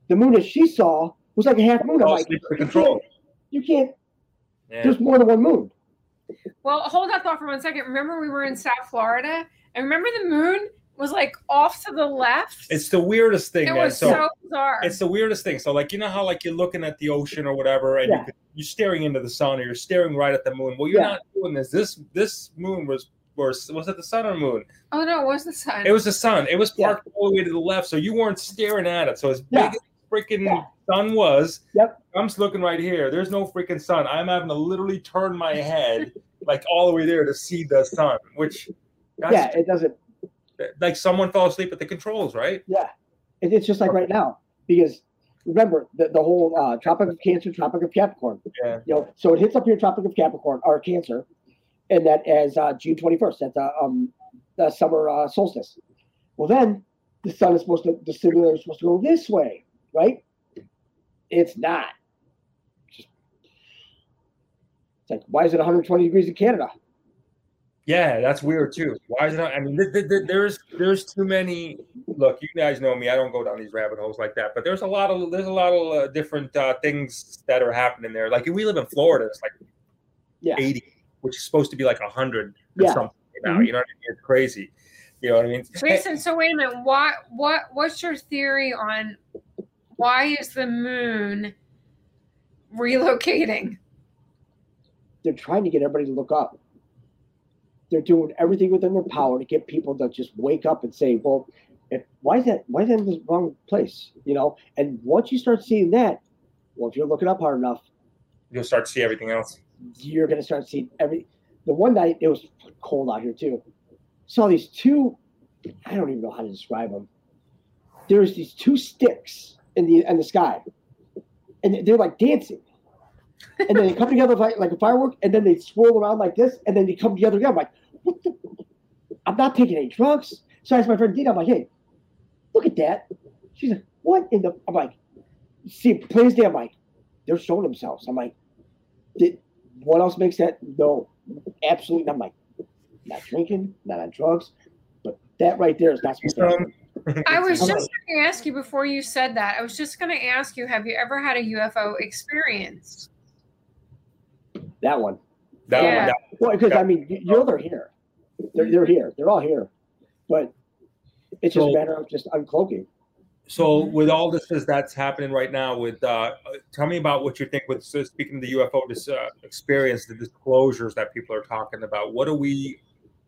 S4: The moon that she saw was like a half moon. I'm like,
S1: sleep
S4: you
S1: control.
S4: can't, you can't
S1: Yeah.
S4: there's more than one moon.
S3: Well, hold that thought for one second. Remember, we were in South Florida, and remember the moon was like off to the left.
S1: It's the weirdest thing,
S3: it
S1: man.
S3: was
S1: So,
S3: so, bizarre.
S1: it's the weirdest thing. So like you know how like you're looking at the ocean or whatever, and
S4: Yeah.
S1: you could, you're staring into the sun or you're staring right at the moon. Well, you're
S4: Yeah.
S1: not doing this. This this moon was was was it the sun or moon?
S3: oh no, it was the sun.
S1: It was the sun. It was
S4: Yeah.
S1: parked all the way to the left, so you weren't staring at it. So it's
S4: Yeah.
S1: big as freaking
S4: Yeah.
S1: Sun was,
S4: Yep.
S1: I'm just looking right here. There's no freaking sun. I'm having to literally turn my head like all the way there to see the sun, which that's
S4: yeah, it doesn't
S1: like someone fell asleep at the controls, right?
S4: Yeah, it, it's just like right now because remember the, the whole uh, Tropic of Cancer, Tropic of Capricorn.
S1: Yeah.
S4: You know, so it hits up here, Tropic of Capricorn or Cancer, and that is uh, June twenty first. That's uh, um the summer uh, solstice. Well, then the sun is supposed to the simulator is supposed to go this way, right? It's not. Just, it's like why is it 120 degrees in Canada?
S1: Yeah, that's weird too. Why is it? Not, I mean, th- th- th- there's there's too many. Look, you guys know me. I don't go down these rabbit holes like that. But there's a lot of there's a lot of uh, different uh, things that are happening there. Like we live in Florida, it's like
S4: Yeah.
S1: 80, which is supposed to be like 100 or
S4: Yeah.
S1: something now.
S4: Mhm.
S1: You know what I mean? It's crazy. You know what I mean?
S3: Jason, so wait a minute. What what what's your theory on why is the moon relocating?
S4: they're trying to get everybody to look up. They're doing everything within their power to get people to just wake up and say, "Well, if why is that? Why is that in the wrong place?" You know. And once you start seeing that, well, if you're looking up hard enough,
S1: You'll start to see everything else.
S4: you're gonna start seeing every. The one night it was cold out here too. Saw these two. I don't even know how to describe them. There's these two sticks in the in the sky, and they're like dancing. And then they come together like, like a firework, and then they swirl around like this, and then they come together again. I'm like, what the? I'm not taking any drugs. So I asked my friend Dina, I'm like, hey, look at that. She's like, what in the? I'm like, see, plain as day. I'm like, they're showing themselves. I'm like, did what else makes that? No, absolutely. not. I'm like, not drinking, not on drugs, but that right there is not supposed to happen.
S3: I was just going to ask you before you said that. I was just going to ask you, have you ever had a UFO experience?
S4: that one.
S1: That
S3: Yeah.
S1: one, that,
S4: Well, because I mean, you you know they're here. They're they're here. They're all here, but it's just
S1: So-
S4: a matter of just uncloaking.
S1: So with all this is that's happening right now, with uh, tell me about what you think with so speaking of the UFO this uh, experience, the disclosures that people are talking about. What are we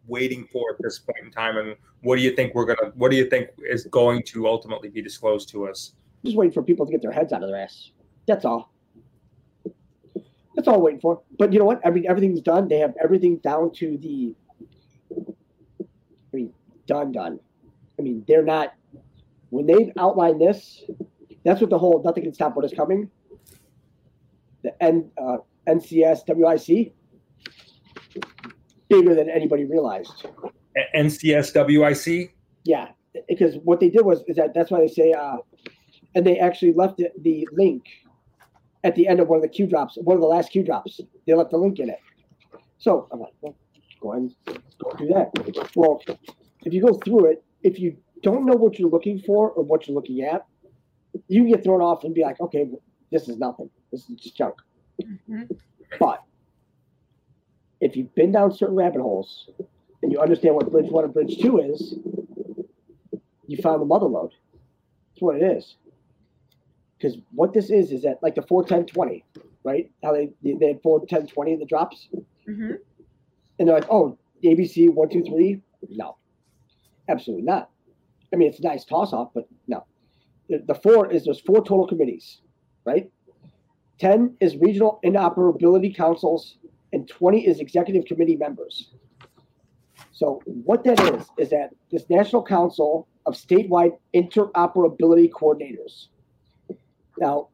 S1: waiting for at this point in time, and what do you think we're gonna? What do you think is going to ultimately be disclosed to us?
S4: Just waiting for people to get their heads out of their ass. That's all. That's all waiting for. But you know what? Mean, everything's done. They have everything down to the. I mean, done, done. I mean, they're not. When they've outlined this, that's what the whole nothing can stop what is coming. The N, uh, NCSWIC, bigger than anybody realized.
S1: A- NCSWIC.
S4: Yeah, because what they did was is that that's why they say, uh, and they actually left it, the link at the end of one of the Q drops, one of the last Q drops. They left the link in it. So I'm like, well, go ahead, and go do that. Well, if you go through it, if you don't know what you're looking for or what you're looking at, you can get thrown off and be like, okay, this is nothing. This is just junk.
S3: Mhm.
S4: But if you've been down certain rabbit holes and you understand what Bridge One and Bridge Two is, you found the mother load. That's what it is. Because what this is is that like the 41020, right? How they they had 41020 in the drops,
S3: Mhm.
S4: and they're like, oh, ABC one two three. No, absolutely not. I mean, it's a nice toss off, but no. The, the four is there's four total committees, right? 10 is regional interoperability councils, and 20 is executive committee members. So, what that is, is that this National Council of Statewide Interoperability Coordinators. Now,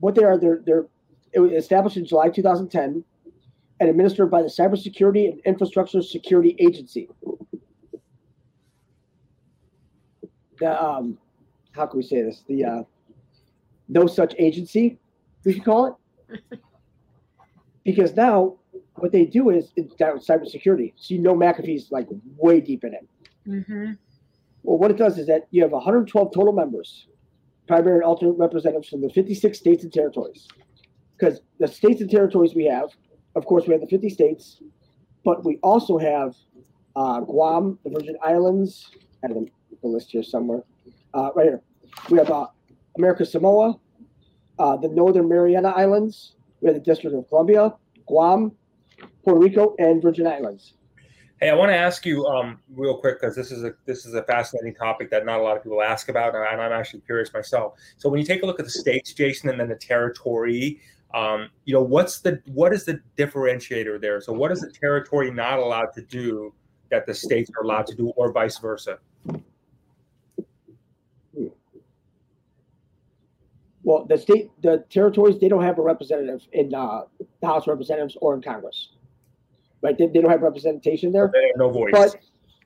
S4: what they are, they're, they're it was established in July 2010 and administered by the Cybersecurity and Infrastructure Security Agency. The, um, how can we say this? The uh, no such agency, we should call it. because now what they do is it's down cybersecurity. So you know McAfee's like way deep in it.
S3: Mhm.
S4: Well, what it does is that you have 112 total members, primary and alternate representatives from the 56 states and territories. Because the states and territories we have, of course, we have the 50 states, but we also have uh, Guam, the Virgin Islands. I have the the list here somewhere. Uh, right here. We have uh, America Samoa, uh, the Northern Mariana Islands. We have the District of Columbia, Guam, Puerto Rico, and Virgin Islands.
S1: Hey, I want to ask you um, real quick because this is a this is a fascinating topic that not a lot of people ask about, and I'm actually curious myself. So when you take a look at the states, Jason, and then the territory, um, you know, what's the what is the differentiator there? So what is the territory not allowed to do that the states are allowed to do, or vice versa?
S4: Well, the state, the territories, they don't have a representative in uh, the House of Representatives or in Congress, right? They, they don't have representation there.
S1: They have no voice.
S4: But,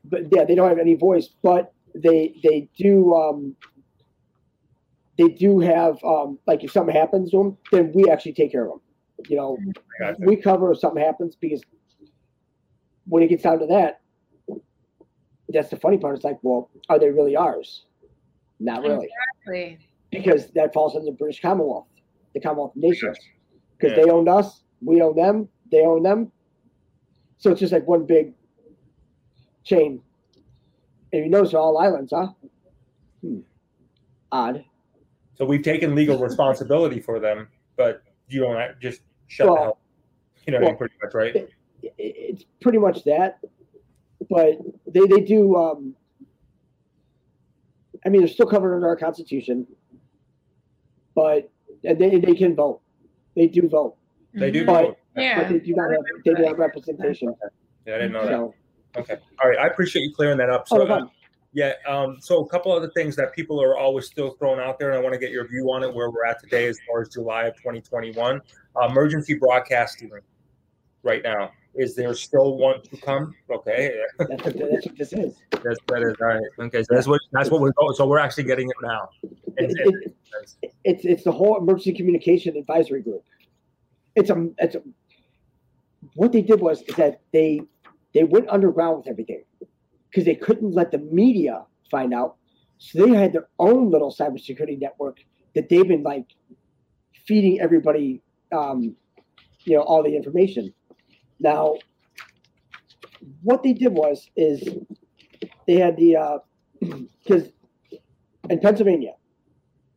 S4: but yeah, they don't have any voice. But they they do um, they do have um, like if something happens to them, then we actually take care of them. You know,
S1: Gotcha.
S4: we cover if something happens because when it gets down to that, that's the funny part. It's like, well, are they really ours? Not really
S3: Exactly.
S4: Because that falls under the British Commonwealth, the Commonwealth of Nations, because
S1: Yeah.
S4: they owned us, we own them, they own them. So it's just like one big chain. And you notice they're all islands, huh? Hmm. Odd.
S1: So we've taken legal responsibility for them, but you don't just shut the
S4: Well,
S1: hell. You know, well, pretty much, right? It,
S4: it's pretty much that, but they they do. Um, I mean, they're still covered under our Constitution, but they they can vote. They do vote.
S1: They do
S4: but,
S1: vote.
S3: Yeah.
S4: But they do not have they do have representation.
S1: Yeah, I didn't know so, that. Okay. All right. I appreciate you clearing that up. So, oh, um, yeah. Um, so a couple other things that people are always still throwing out there, and I want to get your view on it, where we're at today as far as July of 2021. Uh, emergency broadcasting right now. Is there still one to come? Okay.
S4: that's, what, that's what this is.
S1: That's that is all right. Okay, so that's what that's what we're going. So we're actually getting it now.
S4: And, it, it, it's it's the whole emergency communication advisory group. It's a it's a, what they did was is that they they went underground with everything because they couldn't let the media find out. So they had their own little cybersecurity network that they've been like feeding everybody, um, you know, all the information. Now, what they did was is they had the because uh, in Pennsylvania,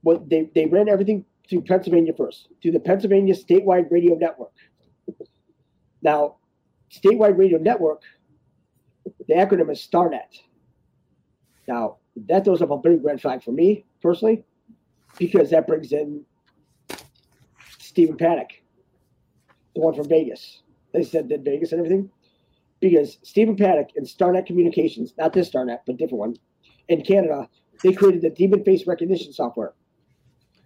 S4: what they they ran everything through Pennsylvania first, through the Pennsylvania statewide radio network. Now, statewide radio network, the acronym is StarNet. Now, that throws up a big red flag for me personally, because that brings in Stephen Paddock, the one from Vegas. They said did Vegas and everything. Because Stephen Paddock and StarNet Communications, not this StarNet, but different one, in Canada, they created the demon face recognition software.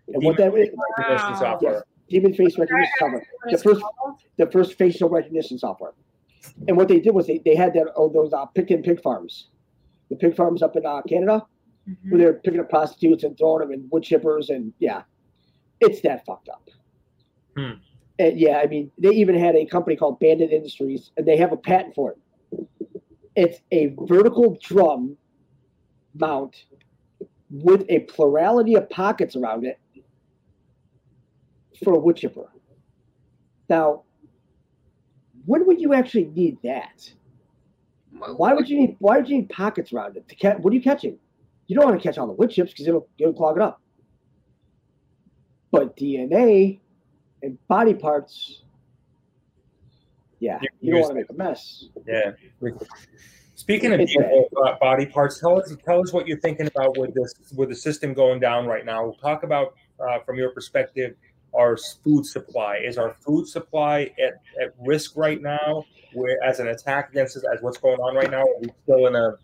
S4: And demon what that is,
S1: recognition software. Yes,
S4: demon face recognition software. The first, the first facial recognition software. And what they did was they, they had that oh, those uh, pick and pig farms, the pig farms up in uh, Canada, mm-hmm. where they're picking up prostitutes and throwing them in wood chippers, and yeah, it's that fucked up. Hmm. And yeah, I mean, they even had a company called Bandit Industries, and they have a patent for it. It's a vertical drum mount with a plurality of pockets around it for a wood chipper. Now, when would you actually need that? Why would you need why would you need pockets around it to catch? What are you catching? You don't want to catch all the wood chips because it'll it'll clog it up. But DNA and body parts, yeah, you don't want to make a mess.
S1: Yeah. Speaking of uh, body parts, tell us tell us what you're thinking about with this with the system going down right now. We'll talk about uh, from your perspective our food supply. Is our food supply at, at risk right now? Where as an attack against us, as what's going on right now? Are we still in a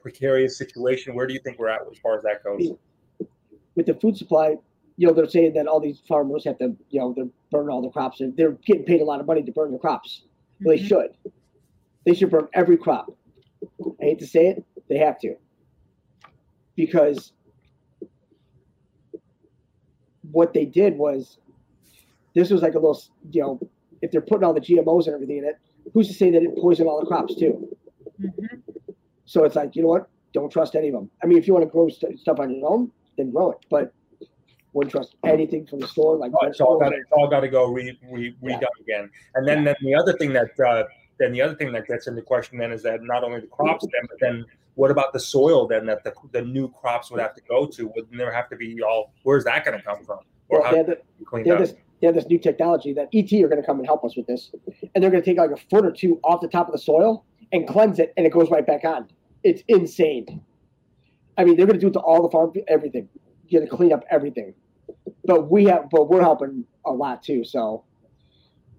S1: precarious situation? Where do you think we're at as far as that goes?
S4: With the food supply, you know, they're saying that all these farmers have to, you know, they're burning all the crops and they're getting paid a lot of money to burn the crops. Well, mm-hmm. they should. They should burn every crop. I hate to say it, they have to. Because what they did was this was like a little, you know, if they're putting all the GMOs and everything in it, who's to say that it poisoned all the crops too? Mm-hmm. So it's like, you know what? Don't trust any of them. I mean, if you want to grow st- stuff on your own, then grow it. But wouldn't trust anything from the store. Like
S1: oh, it's all got it's all got to go re, re, redone yeah. again. And then, yeah. then the other thing that uh, then the other thing that gets into question then is that not only the crops then, but then what about the soil then that the, the new crops would have to go to? Would there have to be all? Where's that going to come from?
S4: Or well, how the, cleaned up? This, they have this new technology that ET are going to come and help us with this, and they're going to take like a foot or two off the top of the soil and cleanse it, and it goes right back on. It's insane. I mean, they're going to do it to all the farm, everything. you Going to clean up everything but we have, but we're helping a lot too. So,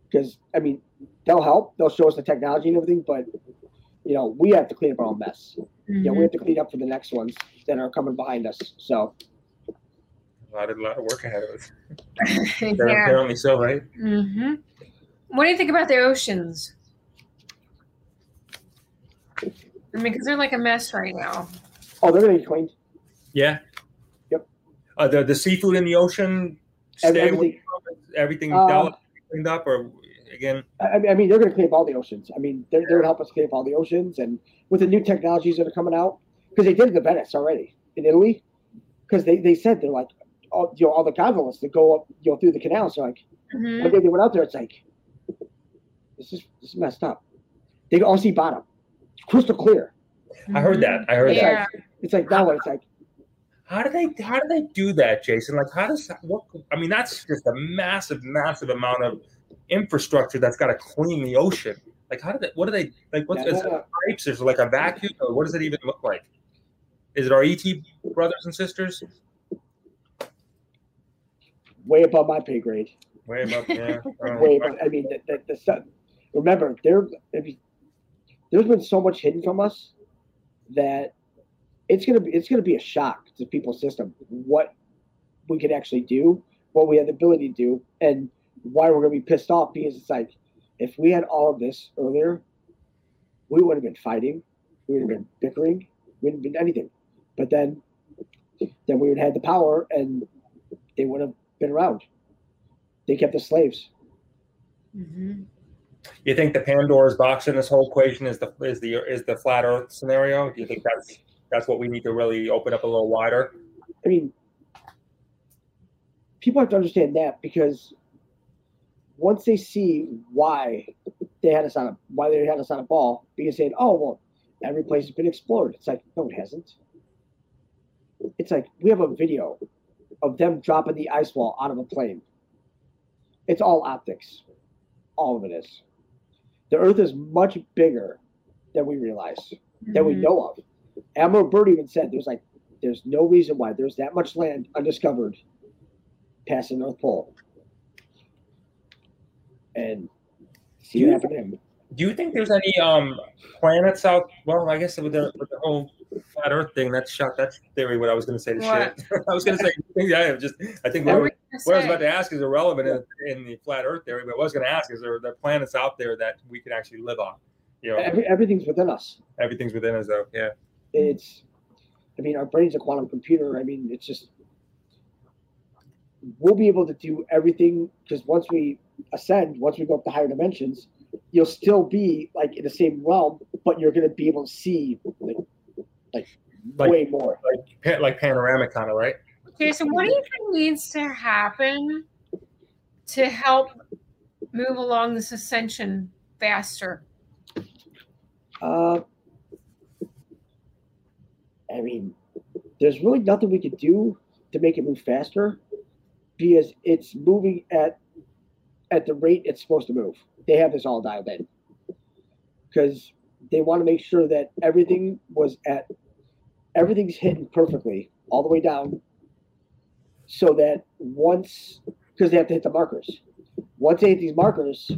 S4: because I mean, they'll help. They'll show us the technology and everything, but you know, we have to clean up our own mess. Mm-hmm. You know, we have to clean up for the next ones that are coming behind us. So.
S1: A lot of, a lot of work ahead of us. yeah. Apparently so, right?
S3: Mm-hmm. What do you think about the oceans? I mean, because they're like a mess right now.
S4: Oh, they're gonna get cleaned.
S1: Yeah, uh, the the seafood in the ocean
S4: everything.
S1: everything uh, cleaned up or again?
S4: I mean, I mean they're going to clean up all the oceans. I mean they're, they're going to help us clean up all the oceans and with the new technologies that are coming out because they did the venice already in italy. Because they, they said they're like all, you know all the gondolas that go up you know through the canal so like mm-hmm. when they went out there it's like this is this is messed up. They can all see bottom. Crystal clear.
S1: I heard that. I heard
S3: yeah.
S1: that.
S4: it's like now it's like
S1: how do they how do they do that, Jason? Like how does what I mean that's just a massive, massive amount of infrastructure that's got to clean the ocean. Like, how did they? What do they like? What's
S4: Yeah, no,
S1: pipes? Is it like a vacuum? Or what does it even look like? Is it our ET brothers and sisters?
S4: Way above my pay grade.
S1: Way above, yeah. Um,
S4: Way above. I mean, the, the, the stuff. Remember, there. There's been so much hidden from us that it's gonna be it's gonna be a shock to people's system what we could actually do, what we had the ability to do, and why we're gonna be pissed off because it's like if we had all of this earlier, we would have been fighting, we would have been bickering, we wouldn't have been anything. But then then we would have had the power and they would have been around. They kept the slaves.
S3: Mm-hmm.
S1: You think the Pandora's box in this whole equation is the is the is the flat Earth scenario? Do you think that's that's what we need to really open up a little wider?
S4: I mean, people have to understand that because once they see why they had us on a why they had us on a ball, because saying, "Oh well, every place has been explored," it's like no, it hasn't. It's like we have a video of them dropping the ice wall out of a plane. It's all optics, all of it is. The Earth is much bigger than we realize than we mm-hmm. know of. Admiral Byrd even said there's like there's no reason why there's that much land undiscovered past the North Pole. And see what happened to.
S1: Do you think there's any um planets out? Well, I guess with the with the whole flat Earth thing, that's shot. That's theory. What I was going to say to
S3: What?
S1: shit. I was going to say, yeah, just I think
S3: What
S1: what,
S3: were
S1: I-
S3: you
S1: what I was about to ask is irrelevant in, in the flat Earth theory. But what I was going to ask is there there planets out there that we can actually live on? You know,
S4: Every, everything's within us.
S1: everything's within us, though. Yeah.
S4: It's, I mean, our brain's a quantum computer. I mean, it's just, we'll be able to do everything because once we ascend, once we go up to higher dimensions, you'll still be like in the same realm, but you're going to be able to see like, like,
S1: Like-
S4: way more.
S1: Like pa- like panoramic kind of right.
S3: Okay, so what do you think needs to happen to help move along this ascension faster?
S4: Uh, I mean, there's really nothing we could do to make it move faster because it's moving at at the rate it's supposed to move. They have this all dialed in because they want to make sure that everything was at everything's hidden perfectly all the way down, so that once because they have to hit the markers. Once they hit these markers,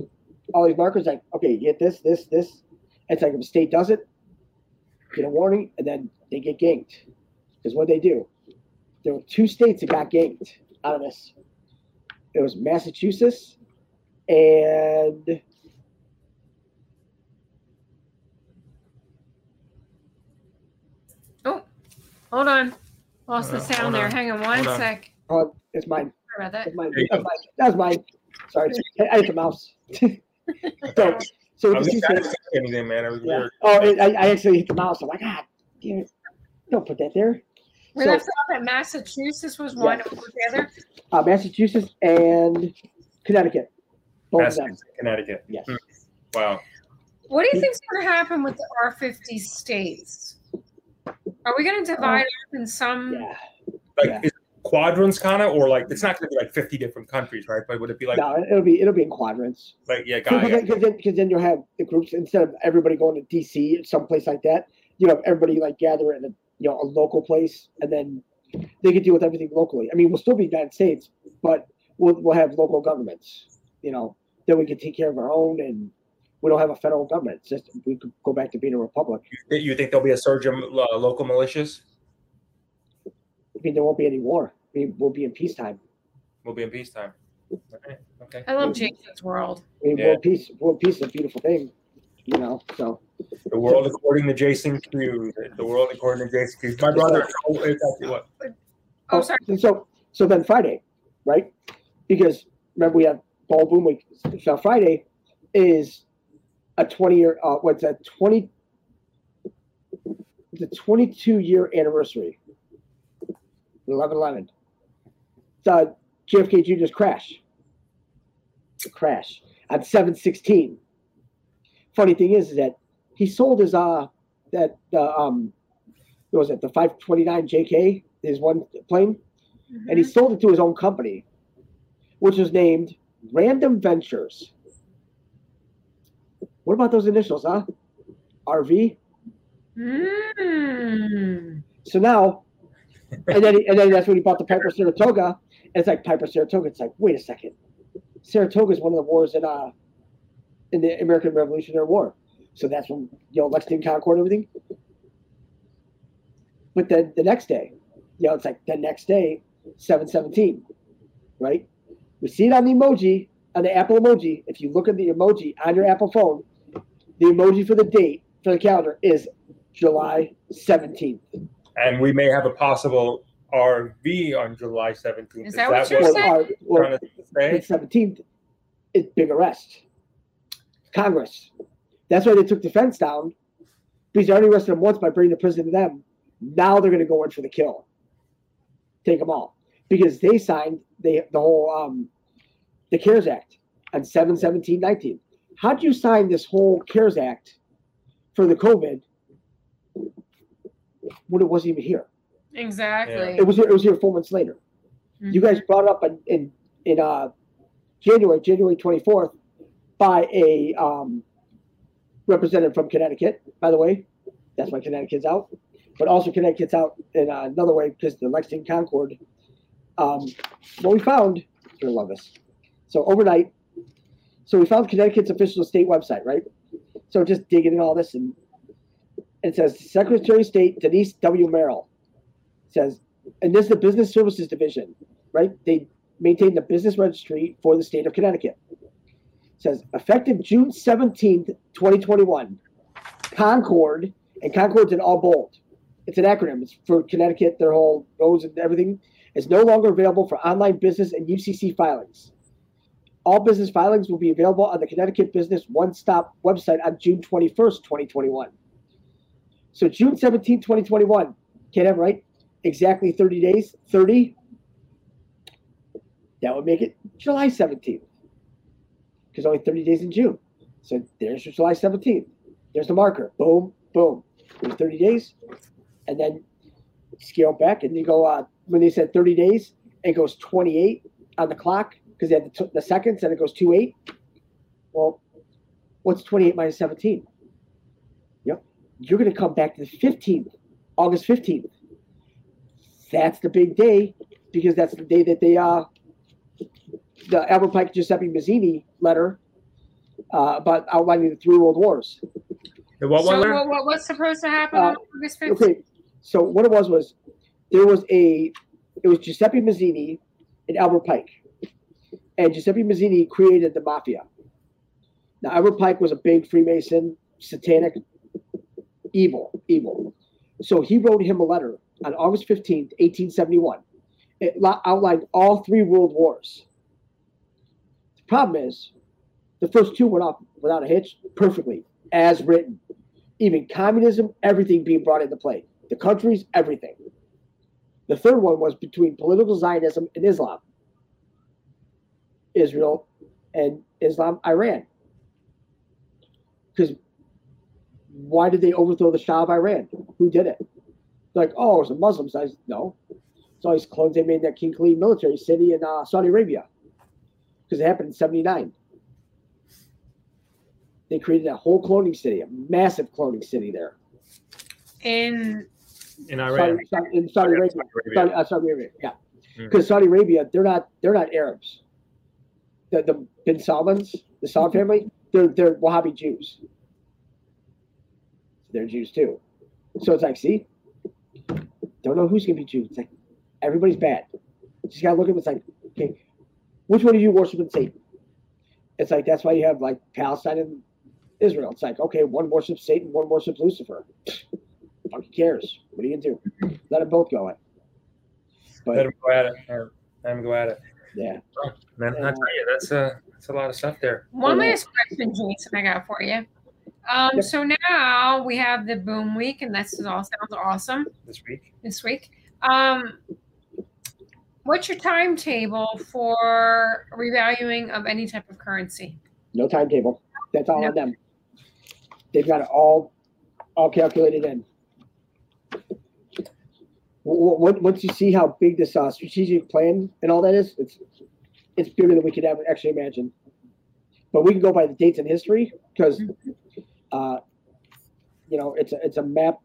S4: all these markers like okay, you hit this, this, this. It's like if a state does it, get a warning, and then they get ganked. Because what they do, there were two states that got ganked out of this. It was Massachusetts and oh,
S3: Hold on. Lost the
S1: Hold on,
S3: sound
S1: hold
S3: there.
S1: on,
S3: Hang on one
S1: hold on.
S3: sec.
S4: oh, it's mine.
S3: Sorry about that.
S4: It's mine. That's mine. That's mine. Sorry, I hit the mouse. so, so
S1: I
S4: with
S1: was
S4: the two
S1: just
S4: states,
S1: anything, man. It was
S4: yeah.
S1: weird.
S4: Oh, it, I, I actually hit the mouse. I'm like, ah, damn it. don't put that there.
S3: We
S4: So-
S3: left off at Massachusetts was one. What was the other?
S4: Uh, Massachusetts and Connecticut. Both of them.
S1: Massachusetts, Connecticut.
S4: Yes.
S1: Hmm. Wow.
S3: What do you think's going to happen with the R50 states? Are we going to divide up in some?
S4: Yeah.
S1: Like
S4: Yeah.
S1: is it quadrants kind of, or like it's not going to be like fifty different countries, right? But would it be like
S4: no, it'll be it'll be in quadrants.
S1: like yeah,
S4: Because
S1: it.
S4: then, then, then you'll have the groups instead of everybody going to DC, someplace like that. You have everybody like gather in a you know a local place, and then they can deal with everything locally. I mean, we'll still be United States, but we'll we'll have local governments. You know, then we can take care of our own, and we don't have a federal government. It's just we could go back to being a republic.
S1: You think there'll be a surge of uh, local militias?
S4: I mean, there won't be any war. I mean, we'll be in peacetime.
S1: We'll be in peacetime. Okay. okay.
S3: I love Jason's world.
S4: I mean,
S1: Yeah.
S4: world peace, world peace is a beautiful thing. You know, so
S1: The world according to Jason Q. The world according to Jason Q. My brother. Oh, what?
S3: Oh, sorry.
S4: And so, so then Friday, right? Because remember we have boom week. So Friday is a twenty year. Uh, what's that? Twenty. The twenty-two year anniversary. Eleven eleven. So JFK Jr.'s crash. Crash on seven sixteen. Funny thing is, is that he sold his uh that uh, um what was it the five twenty nine JK his one plane and he sold it to his own company, which was named Random Ventures. What about those initials, huh? RV.
S3: Mm.
S4: So now, and then and then that's when he bought the Piper Saratoga. And it's like Piper Saratoga. It's like, wait a second, Saratoga is one of the wars in uh in the American Revolutionary War. So that's when you know Lexington Concord and everything. But then the next day, you know, it's like the next day, seven seventeen, right? We see it on the emoji on the Apple emoji. If you look at the emoji on your Apple phone, the emoji for the date for the calendar is July seventeenth.
S1: And we may have a possible RV on July 17th.
S3: Is that what you're
S4: Well,
S3: saying?
S4: well,
S1: trying to say?
S4: the seventeenth is big arrest. Congress. That's why they took the fence down because they already arrested them once by bringing the prison to them. Now they're going to go in for the kill. Take them all because they signed the the whole um, the CARES Act on 7 17 19. How'd you sign this whole CARES Act for the COVID when it wasn't even here?
S3: Exactly.
S4: It was here, it was here four months later. You guys brought it up in in, in uh, January, January 24th, by a um, representative from Connecticut. By the way, that's why Connecticut's out. But also Connecticut's out in uh, another way because the Lexington Concord. Um, what we found, you're gonna love this. So overnight, so we found Connecticut's official state website, right? So just digging in all this, and it says Secretary of State Denise W. Merrill says, and this is the Business Services Division, right? They maintain the business registry for the state of Connecticut. says effective June 17th, 2021, Concord, and Concord's in all bold. It's an acronym. It's for Connecticut, their whole roads and everything is no longer available for online business and UCC filings. All business filings will be available on the Connecticut Business One Stop website on June 21st, 2021. So June 17th, 2021, can't have right? Exactly 30 days. 30 that would make it July 17th. Because only 30 days in June. So there's your July 17th. There's the marker. Boom, boom. There's 30 days. And then scale back and you go, uh, when they said 30 days, it goes 28 on the clock because they had the, the seconds and it goes 2 8. Well, what's 28 minus 17? Yep. You're going to come back to the 15th, August 15th. That's the big day because that's the day that they, uh, the Albert Pike Giuseppe Mazzini letter uh, about outlining the three world wars.
S1: The what
S3: so what, what, what's supposed to happen
S4: Uh,
S3: on August 15th?
S4: Okay, so what it was was there was a it was Giuseppe Mazzini and Albert Pike, and Giuseppe Mazzini created the mafia. Now Albert Pike was a big Freemason, satanic, evil, evil. So he wrote him a letter on August fifteenth, eighteen seventy one. It lo- outlined all three world wars. The problem is, the first two went off without a hitch, perfectly as written. Even communism, everything being brought into play the countries, everything. The third one was between political Zionism and Islam. Israel and Islam, Iran. Because why did they overthrow the Shah of Iran? Who did it? Like, oh, it was the Muslims. I said, no. It's all these clones they made in that King Khalid military city in uh, Saudi Arabia. Because it happened in 79. They created a whole cloning city, a massive cloning city there.
S3: In
S1: in Iran.
S4: Saudi, Saudi, in Saudi Arabia.
S1: Saudi Arabia.
S4: Saudi, uh, Saudi Arabia, yeah.
S1: Mm.
S4: Because Saudi Arabia, they're not they're not Arabs. The the Bin Salmans, the Saud family, they're they're Wahhabi Jews. They're Jews too. So it's like, see, don't know who's gonna be Jew. It's like everybody's bad. You just gotta look at it. It's like, okay, which one of you worshiping Satan? It's like that's why you have like Palestine and Israel. It's like, okay, one worships Satan, one worships Lucifer. Fuck cares? What are you gonna do? Let them both go it. But
S1: Let him go at it. Or Let him go at it.
S4: yeah.
S1: Man, I tell you, that's a that's a lot of stuff there.
S3: one last question, Jason, I got for you. Um,
S4: Yep.
S3: so now we have the boom week, and this is all sounds awesome
S1: this week.
S3: this week. Um, what's your timetable for revaluing of any type of currency?
S4: No timetable. That's all
S3: No.
S4: on them. They've got it all, all calculated in. Once you see how big this uh, strategic plan and all that is, it's it's bigger than we could ever actually imagine. But we can go by the dates in history because, uh, you know, it's a, it's a map.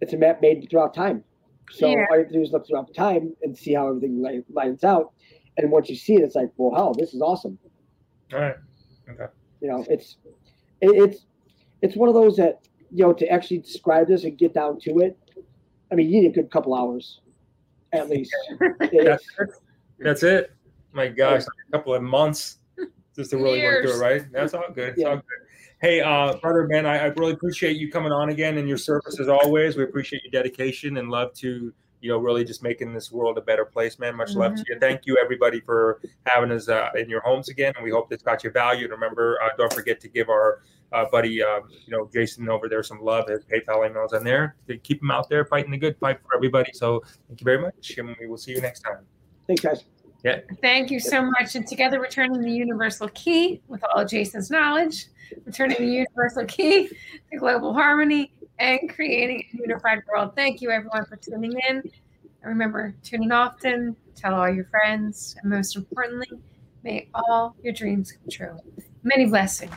S4: It's a map made throughout time. So
S5: Yeah.
S4: all you have to do is look throughout time and see how everything li- lines out. And once you see it, it's like, well, hell, this is awesome.
S1: All right. Okay.
S4: You know, it's it, it's it's one of those that you know to actually describe this and get down to it. I mean, you need a good couple hours, at least.
S1: That's, that's it. My gosh, a couple of months just to really work through it, right? That's all good. It's
S4: Yeah.
S1: all good. Hey, uh, brother, man, I, I really appreciate you coming on again and your service as always. We appreciate your dedication and love to, you know, really just making this world a better place, man. Much love to you. Thank you, everybody, for having us uh, in your homes again. And we hope this got you value. And remember, uh, don't forget to give our uh, buddy, um, you know, Jason over there some love. His PayPal emails in there. To keep him out there fighting the good fight for everybody. So thank you very much. And we will see you next time.
S4: Thanks, guys.
S5: Thank you so much. And together, returning the universal key with all Jason's knowledge, returning the universal key to global harmony and creating a unified world. Thank you, everyone, for tuning in. And remember, tune in often, tell all your friends, and most importantly, may all your dreams come true. Many blessings.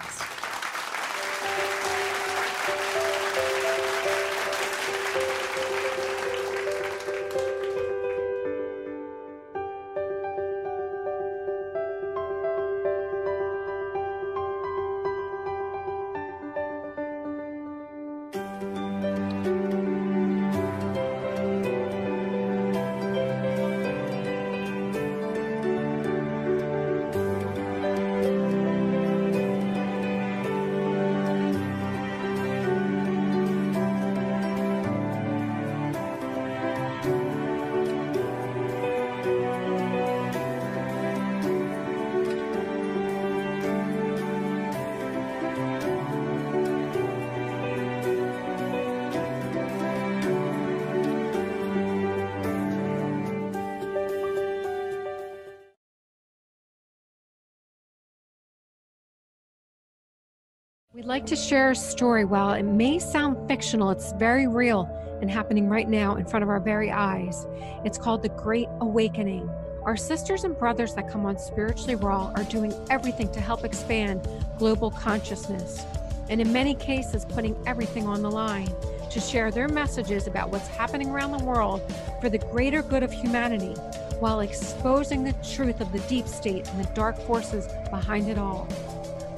S3: We'd like to share a story. While it may sound fictional, it's very real and happening right now in front of our very eyes. It's called The Great Awakening. Our sisters and brothers that come on Spiritually Raw are doing everything to help expand global consciousness, and in many cases, putting everything on the line to share their messages about what's happening around the world for the greater good of humanity while exposing the truth of the deep state and the dark forces behind it all.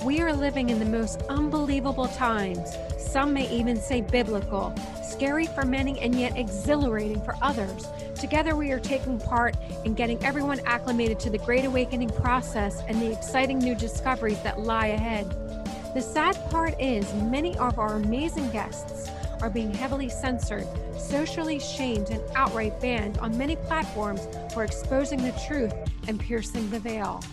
S3: We are living in the most unbelievable times. Some may even say biblical, scary for many and yet exhilarating for others. Together, we are taking part in getting everyone acclimated to the Great Awakening process and the exciting new discoveries that lie ahead. The sad part is, many of our amazing guests are being heavily censored, socially shamed, and outright banned on many platforms for exposing the truth and piercing the veil.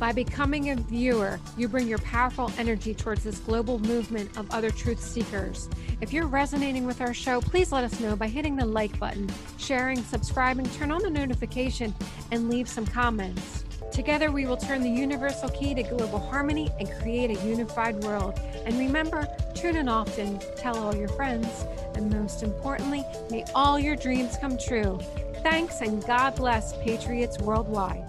S3: By becoming a viewer, you bring your powerful energy towards this global movement of other truth seekers. If you're resonating with our show, please let us know by hitting the like button, sharing, subscribing, turn on the notification, and leave some comments. Together, we will turn the universal key to global harmony and create a unified world. And remember, tune in often, tell all your friends, and most importantly, may all your dreams come true. Thanks and God bless Patriots worldwide.